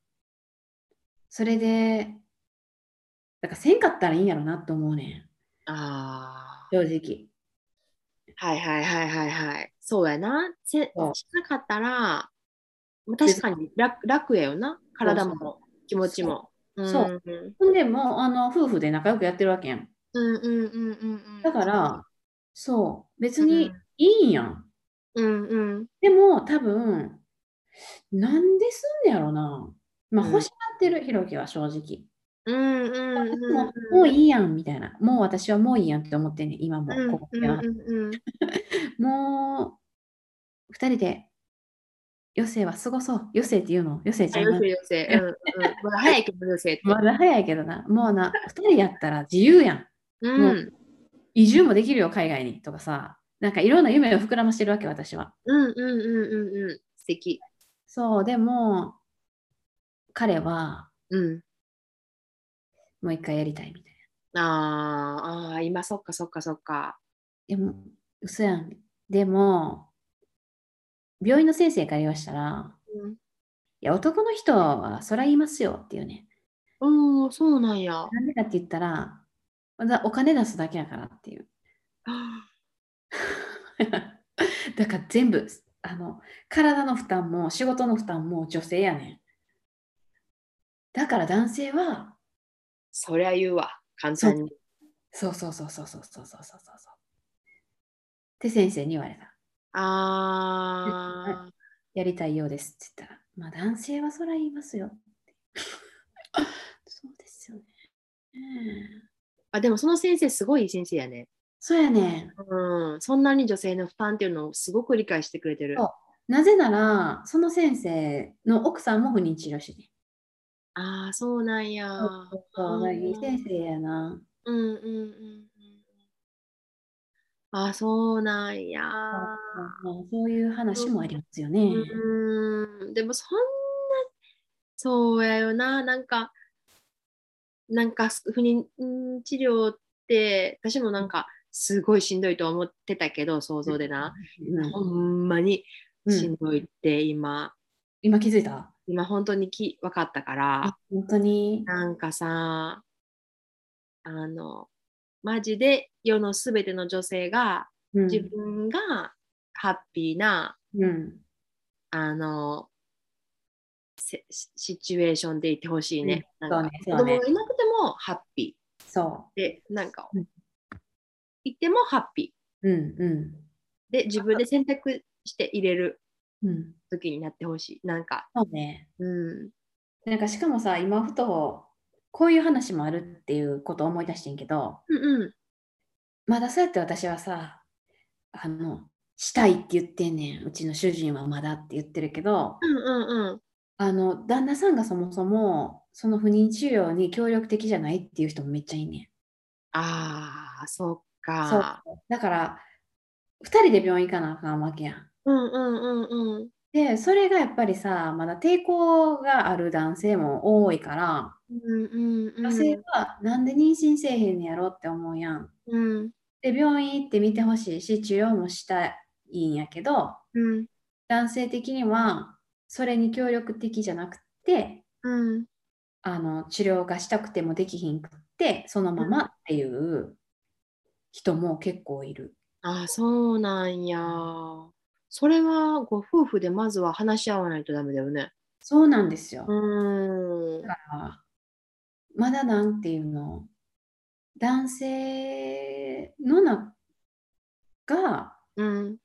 それで、だからせんかったらいいんやろなと思うねん。あ正直。あ。はいはいはいはいはい。そうやな。せそうしなかったら、まあ確かに楽楽やよな。体も気持ちも。そううんでもう、あの、夫婦で仲良くやってるわけやん。うんうんうん。だから、そう、別にいいんやん。うんうん。でも、多分、なんですんねやろな。まあ、うん欲しがってる、ひろきは正直。うんうんうん。もうもういいやんみたいな。もう私はもういいやんって思ってんねん、今もうんここでは。うんうんうん。もう、二人で余生は過ごそう。余生っていうの？余生ちゃうなあよせ。よせ。うんうん。まだ早いけどよせって。まだ早いけどな。もうな、二人やったら自由やん。うん移住もできるよ、海外に。とかさ。なんかいろんな夢を膨らましてるわけ、私は。うんうんうんうんうん。素敵。そう、でも、彼はうん。もう一回やりたいみたいな。あーあー、今そっかそっかそっか。でも、嘘やん。でも、病院の先生から言わしたら、うん。いや、男の人はそら言いますよっていうね。うん、そうなんや。なんでかって言ったら、お金出すだけやからっていう。だから全部、あの、体の負担も仕事の負担も女性やねん。だから男性は、そりゃ言うわ、簡単に。そうそうそうそうそうそうそうそうそう。って先生に言われた。ああ、やりたいようですって言ったら、まあ男性はそら言いますよ。そうですよね。うんあ、でもその先生すごい先生やね。そうやねん。うん、そんなに女性の負担っていうのをすごく理解してくれてる。なぜなら、その先生の奥さんも不妊治療師で。ああ、そうなんや。そうそういい先生やな。うんうんうんうん。あ、そうなんや。そうそういう話もありますよね。うん、でもそんな、そうやよな、なんか、なんか不妊うん治療って、私もなんか、すごいしんどいと思ってたけど、想像でな。うんほんまにうんしんどいって今、今気づいた？今本当にき分かったから、本当に。なんかさ、あの、マジで世のすべての女性がうん自分がハッピーな、うんあの、せシシチュエーションでいてほしいね。うんなんかね子供がいなくてもハッピそーで、なんかうん、いてもハッピう。うんうーで、自分で選択して入れるん。うん。時になってほしい。なんか、そうね。うん。なんかしかもさ、今ふと、こういう話もあるっていうことを思い出してんけど、うんうん。まだそうやって私はさ、あの、したいって言ってんねん。うちの主人はまだって言ってるけど、うんうんうん。あの、旦那さんがそもそも、その不妊治療に協力的じゃないっていう人もめっちゃいいねああ、そっん。そうか。。だから、二人で病院行かなあかんわけやん。うんうんうんうん。で、それがやっぱりさ、まだ抵抗がある男性も多いから、うんうんうん。女性はなんで妊娠せえへんのやろって思うやん。うんで、病院行って見てほしいし、治療もしたいんやけど、うん男性的にはそれに協力的じゃなくて、うん。あの治療がしたくてもできひんくって、そのままっていう人も結構いる。あ、そうなんや。それはご夫婦でまずは話し合わないとダメだよね。そうなんですよ。うーん。だから、まだなんていうの、男性の中が、うん。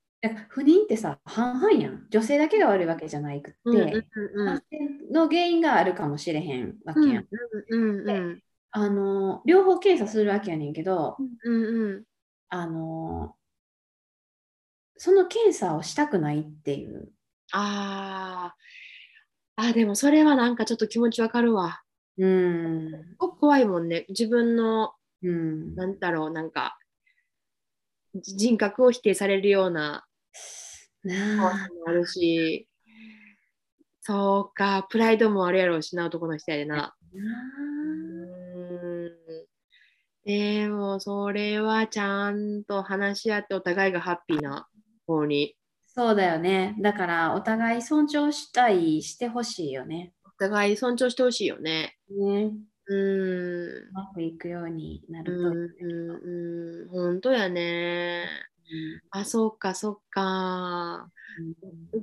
不妊ってさ、半々やん。女性だけが悪いわけじゃないくって、うんうんうん男性の原因があるかもしれへんわけやん。うんうんあの、両方検査するわけやねんけど、うんうんあの、その検査をしたくないっていう。あーあ、でもそれはなんかちょっと気持ちわかるわ。うん。すごく怖いもんね。自分の、うん。なんだろう、なんか、じ人格を否定されるような怖さもあるし、そうか、プライドもあるやろうしな、男の人やでな。でも、それはちゃんと話し合ってお互いがハッピーな方に、そうだよね。だから、お互い尊重したい、してほしいよね。お互い尊重してほしいよね。ね。うーん。うまくいくようになうると。んうんうん、本当やね。あ、そうか、そっか。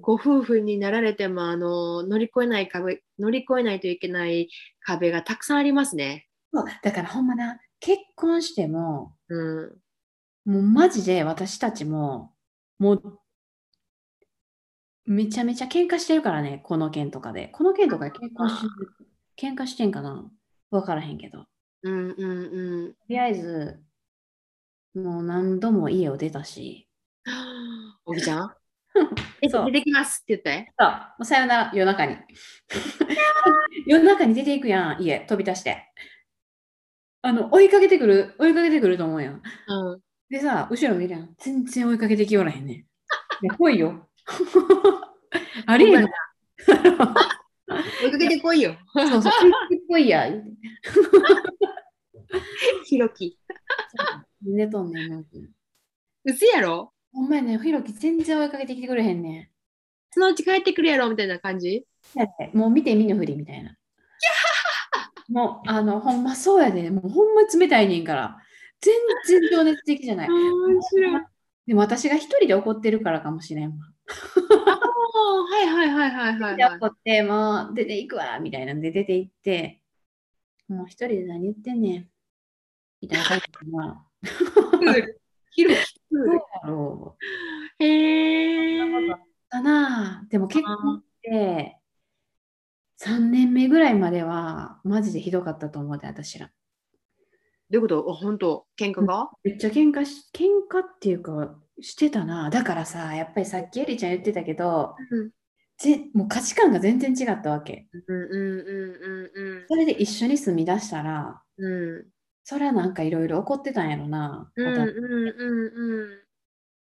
ご夫婦になられても、あの、乗り越えない壁、乗り越えないといけない壁がたくさんありますね。そうだからほんまな、結婚しても、うん。もうマジで私たちも、もう、めちゃめちゃ喧嘩してるからね、この件とかで。この件とかで結婚してる、喧嘩してんかな？わからへんけど。とうんうんうん。りあえず、もう何度も家を出たし、おぎちゃん？えそう出てきますって言って。さあ、もうさよなら、夜中に。夜中に出ていくやん、家、飛び出して。あの、追いかけてくる、追いかけてくると思うやん。うん。でさ、後ろ見るやん。全然追いかけてきおらへんねん。いや、来いよ。ありえんの。追いかけてこいよ。そうそう、追いかけてこいや。ひろき。寝とんねん。うせやろ？ほんまやねん、ひろき全然追いかけてきてくれへんねそのうち帰ってくるやろみたいな感じ？もう見て見ぬふりみたいな。もう、あの、ほんまそうやで、もうほんま冷たいねんから。全然情熱的じゃない。面白い。でも私が一人で怒ってるからかもしれんわ。はいはいはいはいはい、ではい。怒って、もう出ていくわ、みたいなんで出て行って、もう一人で何言ってんねん。みたいな感じかな。ひろき。そうだ。へえ。だなあでも結婚って3年目ぐらいまではマジでひどかったと思うで私ら。どういうこと？あ本当？喧嘩が、めっちゃ喧嘩し喧嘩っていうかしてたな。だからさやっぱりさっきエリちゃん言ってたけどうん。ぜもう価値観が全然違ったわけ。うんうんうんうんそれで一緒に住み出したらうん。それはなんかいろいろ怒ってたんやろな。うんうんうんうん。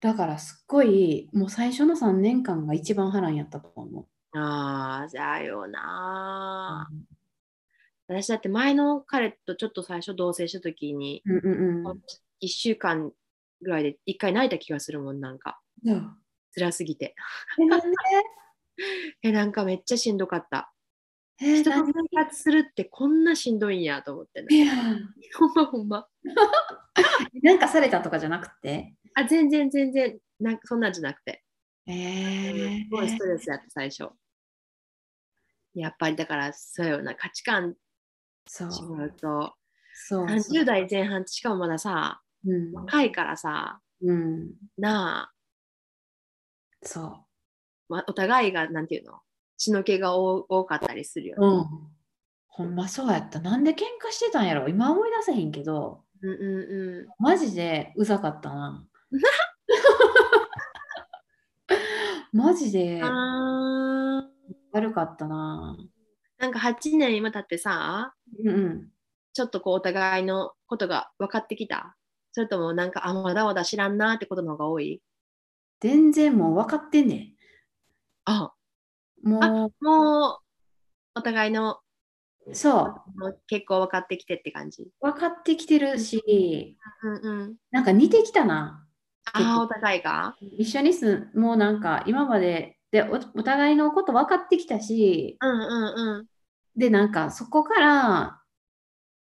だからすっごいもう最初の3年間が一番波乱やったと思ああだよう。な、私だって前の彼とちょっと最初同棲した時にうんうんうん。1週間ぐらいで1回泣いた気がするもんなんか。そう辛すぎて。えなんで？えなんかめっちゃしんどかった。え人と何生活するってこんなしんどいんやと思ってね。ほんまほんま。なんかされたとかじゃなくて？あ全然全然。なんかそんなんじゃなくて。えすごいストレスやった最初。やっぱりだからそうよな価値観そう。違うとそう。30代前半しかもまださうん。若いからさうん。なあ、そま、お互いがなんていうの？血の気が多多かったりするよううん。ほんまそうやった。なんで喧嘩してたんやろ？今思い出せへんけど。うんうんうん。マジでうざかったな。マジで悪かったななんか8年今経ってさうんうん。ちょっとこうお互いのことが分かってきた？それともなんかあまだまだ知らんなってことの方が多い？全然もう分かってんねあ。んももうお互いのうそう。結構分かってきてって感じ？分かってきてるしうんうんなんか似てきたな。ああお互いが？一緒に住んもうなんか今まででおお互いのこと分かってきたしうんうんうんでなんかそこから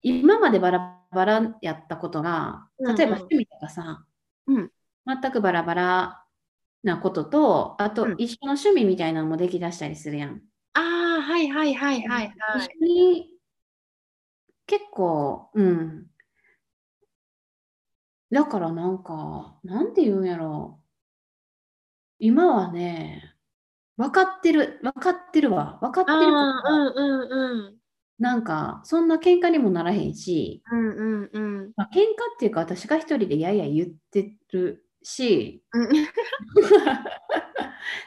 今までバラバラやったことがうんうん例えば趣味とかさ、うん全くバラバラなことと、あとうん一緒の趣味みたいなのもできだしたりするやん。ああ、はいはいはいはいはい。一緒に結構、うん。だからなんか、なんて言うんやろう。今はね、分かってる、分かってるわ。分かってあるからあ、うんうんうん。なんか、そんな喧嘩にもならへんし、うんうんうん。まあ、喧嘩っていうか、私が一人でやいやい言ってるし、うん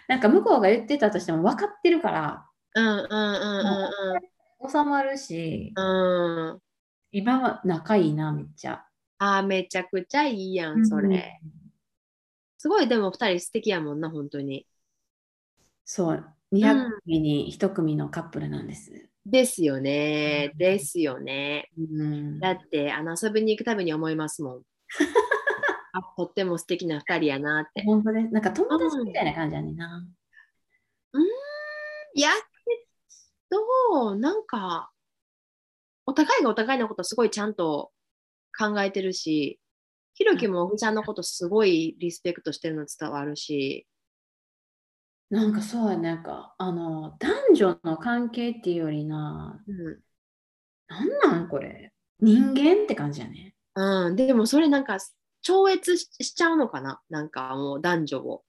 なんか向こうが言ってたとしても分かってるから、うんうんうん収まるし、うん。うん。今は仲いいな、めっちゃ。ああ、めちゃくちゃいいやん、それ。すごい、でも二人素敵やもんな、本当に。そう、200組に1組のカップルなんです。ですよね。ですよね。うん、だって、あの遊びに行くたびに思いますもん。あとっても素敵な二人やなって。本当です。なんか友達みたいな感じやねんな。いやけど、なんか、お互いがお互いのことすごいちゃんと考えてるし、ひろきもおぐちゃんのことすごいリスペクトしてるの伝わるし、なんかそうやねなんか、あの、男女の関係っていうよりな、うん。なんなんこれ。人間って感じやね。うん、でもそれなんか超越ししちゃうのかな？なんかもう男女を。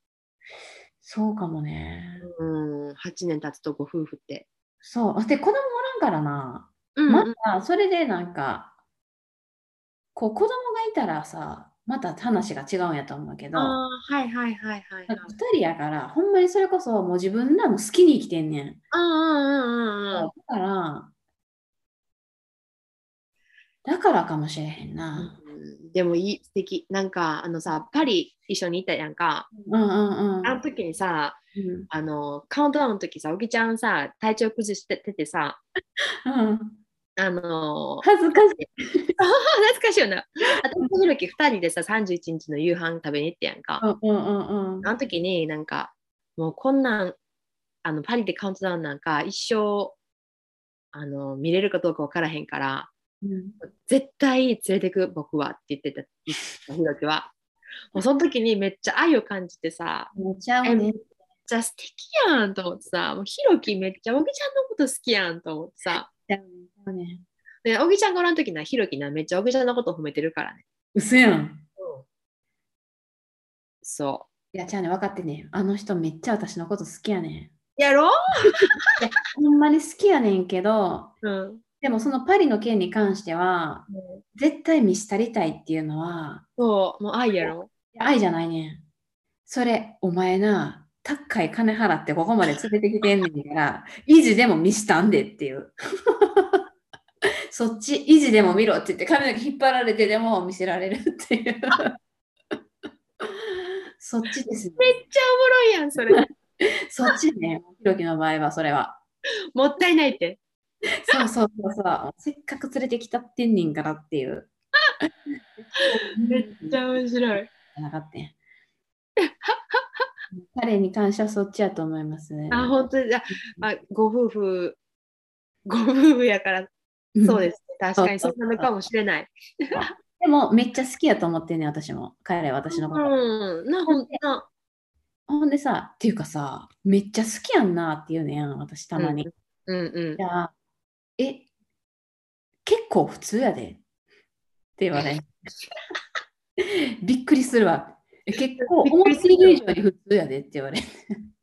そうかもね。うん、8年経つとご夫婦って。そう。で、子供おらんからな。うんまた、それでなんか、こう、子供がいたらさ、また話が違うんやと思うけど、ああ、はいはいはいはい、はいなんか。2人やから、ほんまにそれこそもう自分らの好きに生きてんねん。うんうんうんうんうん。だから、だからかもしれへんな。うんでもいい素敵なんかあのさパリ一緒に行ったやんかうんうんうん。あの時にさうんあのカウントダウンの時さおぎちゃんさ体調崩しててさうん、あの恥ずかしい。懐かしいよな私とひろき2人でさ31日の夕飯食べに行ってやんかうんうんうんうん。あの時になんかもうこんなんあのパリでカウントダウンなんか一生あの見れるかどうか分からへんからうん絶対連れてく僕はって言ってたひろきはもうその時にめっちゃ愛を感じてさめっちゃね。素敵やんと思ってさもうひろきめっちゃおぎちゃんのこと好きやんと思ってさめっちゃうね。でおぎちゃんがおらん時なひろきなめっちゃおぎちゃんのこと褒めてるからね嘘やん。そいや、ちゃうね、分かってね。あの人めっちゃ私のこと好きやねうやろ？ん。ほんまに好きやねんけど、うんでもそのパリの件に関しては、絶対見したりたいっていうのは、そうもう愛やろ？愛じゃないねん。それ、お前な、高い金払ってここまで連れてきてんねんから、維持でも見したんでっていう。そっち、維持でも見ろって言って、髪の毛引っ張られてでも見せられるっていう。そっちですね。めっちゃおもろいやんそれ そっちね、ひろきの場合はそれは。もったいないってそうそうそうそう。せっかく連れてきたってんねんからっていう。めっちゃ面白いなかったん彼に関してはそっちやと思いますね。あ本当にああご夫婦 ご夫婦やからそうですね確かにそうなのかもしれない でも、めっちゃ好きやと思ってんねん、私も。彼、私のこと。うんなほんなほんでさ、っていうかさ、めっちゃ好きやんなって言うねん、私たまに。いうんうんや、え、結構普通やで。って言われん。びっくりするわ。え結構思っている以上に普通やでって言われん。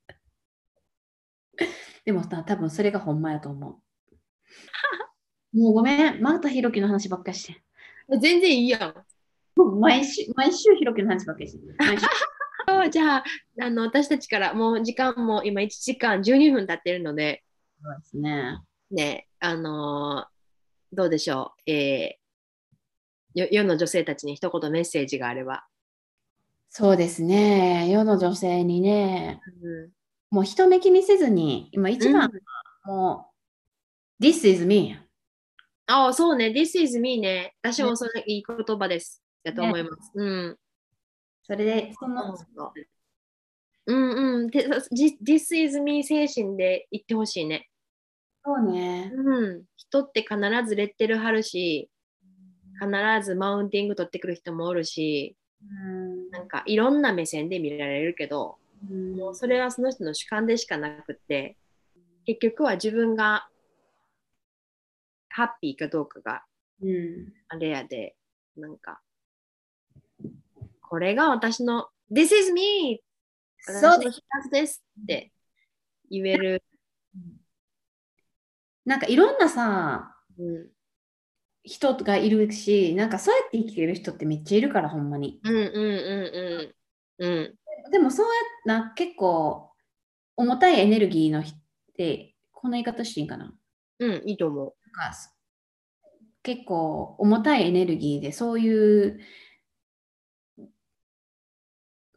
でもさ、多分それがほんまやと思う。もうごめん、またひろきの話ばっかりして。全然いいやんもう毎週、毎週ひろきの話ばっかりして。毎週あ じゃああの私たちからもう時間も今1時間12分経ってるのでそうですね。ねあのーどうでしょう、えーよ世の女性たちに一言メッセージがあれば、そうですね。世の女性にね、うん。もう人目気にせずに、今一番、もう、This is me。ああそうね。This is me ね。私もそれいい言葉です。だと思います、うん。それで、その、うんうん。で This is me 精神で言ってほしいね。そうね。うん。人って必ずレッテル貼るし必ずマウンティング取ってくる人もおるしうん。なんかいろんな目線で見られるけどうん。もうそれはその人の主観でしかなくって結局は自分がハッピーかどうかがうん。あれやでなんかこれが私の This is me! 私そうです。ですって言える、なんかいろんなさうん、人がいるしなんかそうやって生きてる人ってめっちゃいるからほんまに。うんうんうんうんうん。でもそうやな結構重たいエネルギーの人ってこんな言い方していいんかな？うんいいと思なんか結構重たいエネルギーでそういう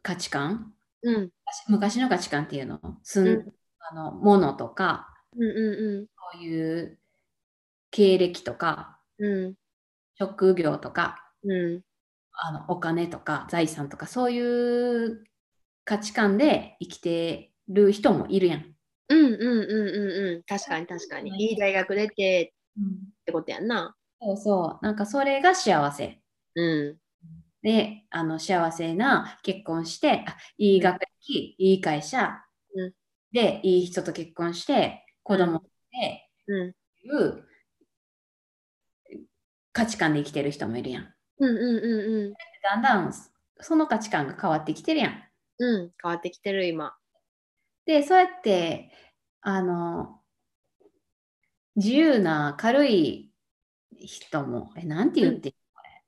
価値観？ううん。昔の価値観っていうの？すん、うん。あのものとか。うんうん。そういう経歴とかうん。職業とかうん。あのお金とか財産とかそういう価値観で生きてる人もいるやん。うんうんうんうんうん。確かに確かに。いい大学出てってことやんな。そうそう。なんかそれが幸せ。うん。であの幸せな結婚してあいい学歴、いい会社、うん。でいい人と結婚して子供で、うんいう価値観で生きてる人もいるやん。うんうんうんうん。だんだんその価値観が変わってきてるやん。うん変わってきてる今。でそうやってあの自由な軽い人もえなんて言って、これ。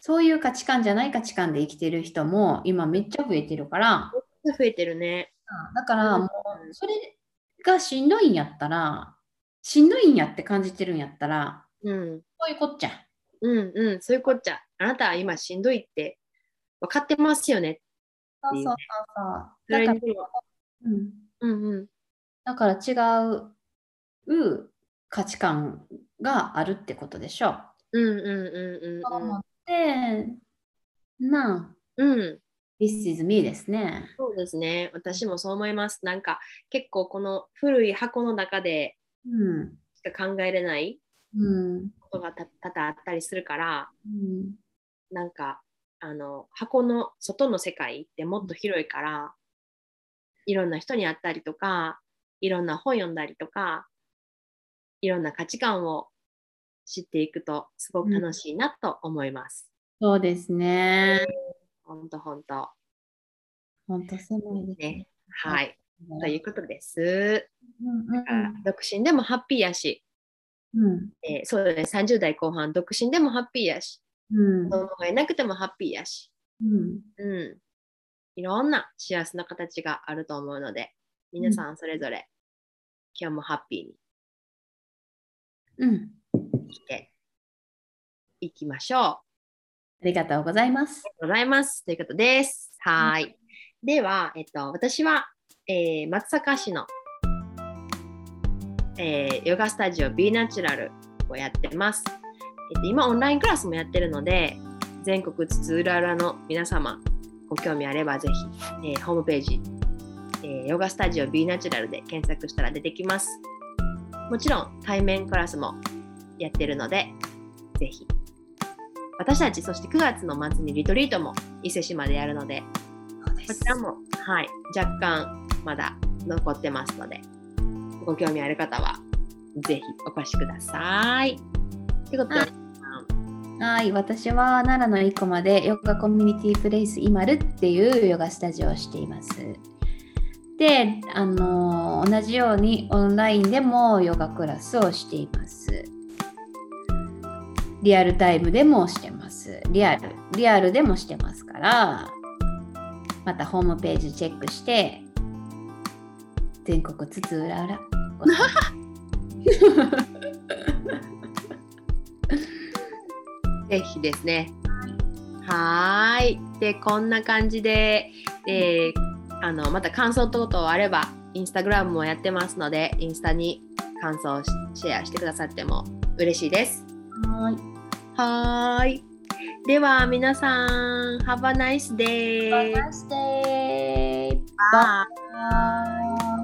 そういう価値観じゃない価値観で生きてる人も今めっちゃ増えてるから、増えてるね。だからうん。もうそれがしんどいんやったらしんどいんやって感じてるんやったらうんそういうこっちゃ。うんうんそういうこっちゃあなたは今しんどいって分かってますよねそうそうそうそう。だからうん、うんうんだから違う価値観があるってことでしょ。うんうんうんうんそう思って、なあ、うんうん This is me ですね。そうですね私もそう思いますなんか結構この古い箱の中でうん。しか考えれないうん。ことがた多々あったりするからうん。なんかあの箱の外の世界ってもっと広いからいろんな人に会ったりとかいろんな本読んだりとかいろんな価値観を知っていくとすごく楽しいなと思います。そうですね。ほんとほんと。本当すごいですね。はい。とね。いうことです。うんだから独身でもハッピーやし、うん。えーそうだね、30代後半独身でもハッピーやし、うん。子供がいなくてもハッピーやし、うん。うん。いろんな幸せな形があると思うので、皆さんそれぞれ、今日もハッピーにうん。生きていきましょう。あありがとうございます。りがとうございます。ということです。はーい。では、えっと、私は、えー松阪市の、えーヨガスタジオ B ナチュラルをやってます。えっと、今、オンラインクラスもやってるので、全国津々浦々の皆様、ご興味あればぜひ、えーホームページ、えーヨガスタジオ B ナチュラルで検索したら出てきます。もちろん、対面クラスもやってるので、ぜひ私たち、そして9月の末にリトリートも伊勢市までやるのでこちらも、はい、若干まだ残ってますので、ご興味ある方は、ぜひお越しください。ということで、はい、私は奈良の生駒でヨガコミュニティプレイスイマルっていうヨガスタジオをしています。で、あの同じようにオンラインでもヨガクラスをしています。リアルタイムでもしてます。リアル、リアルでもしてますから、またホームページチェックして、全国津々浦々 ぜひですね。はーい。で、こんな感じで、であのまた感想等々あれば、インスタグラムもやってますので、インスタに感想をシェアしてくださっても嬉しいです。はいはーい。では皆さん、Have a nice day! Namaste. Bye. Bye.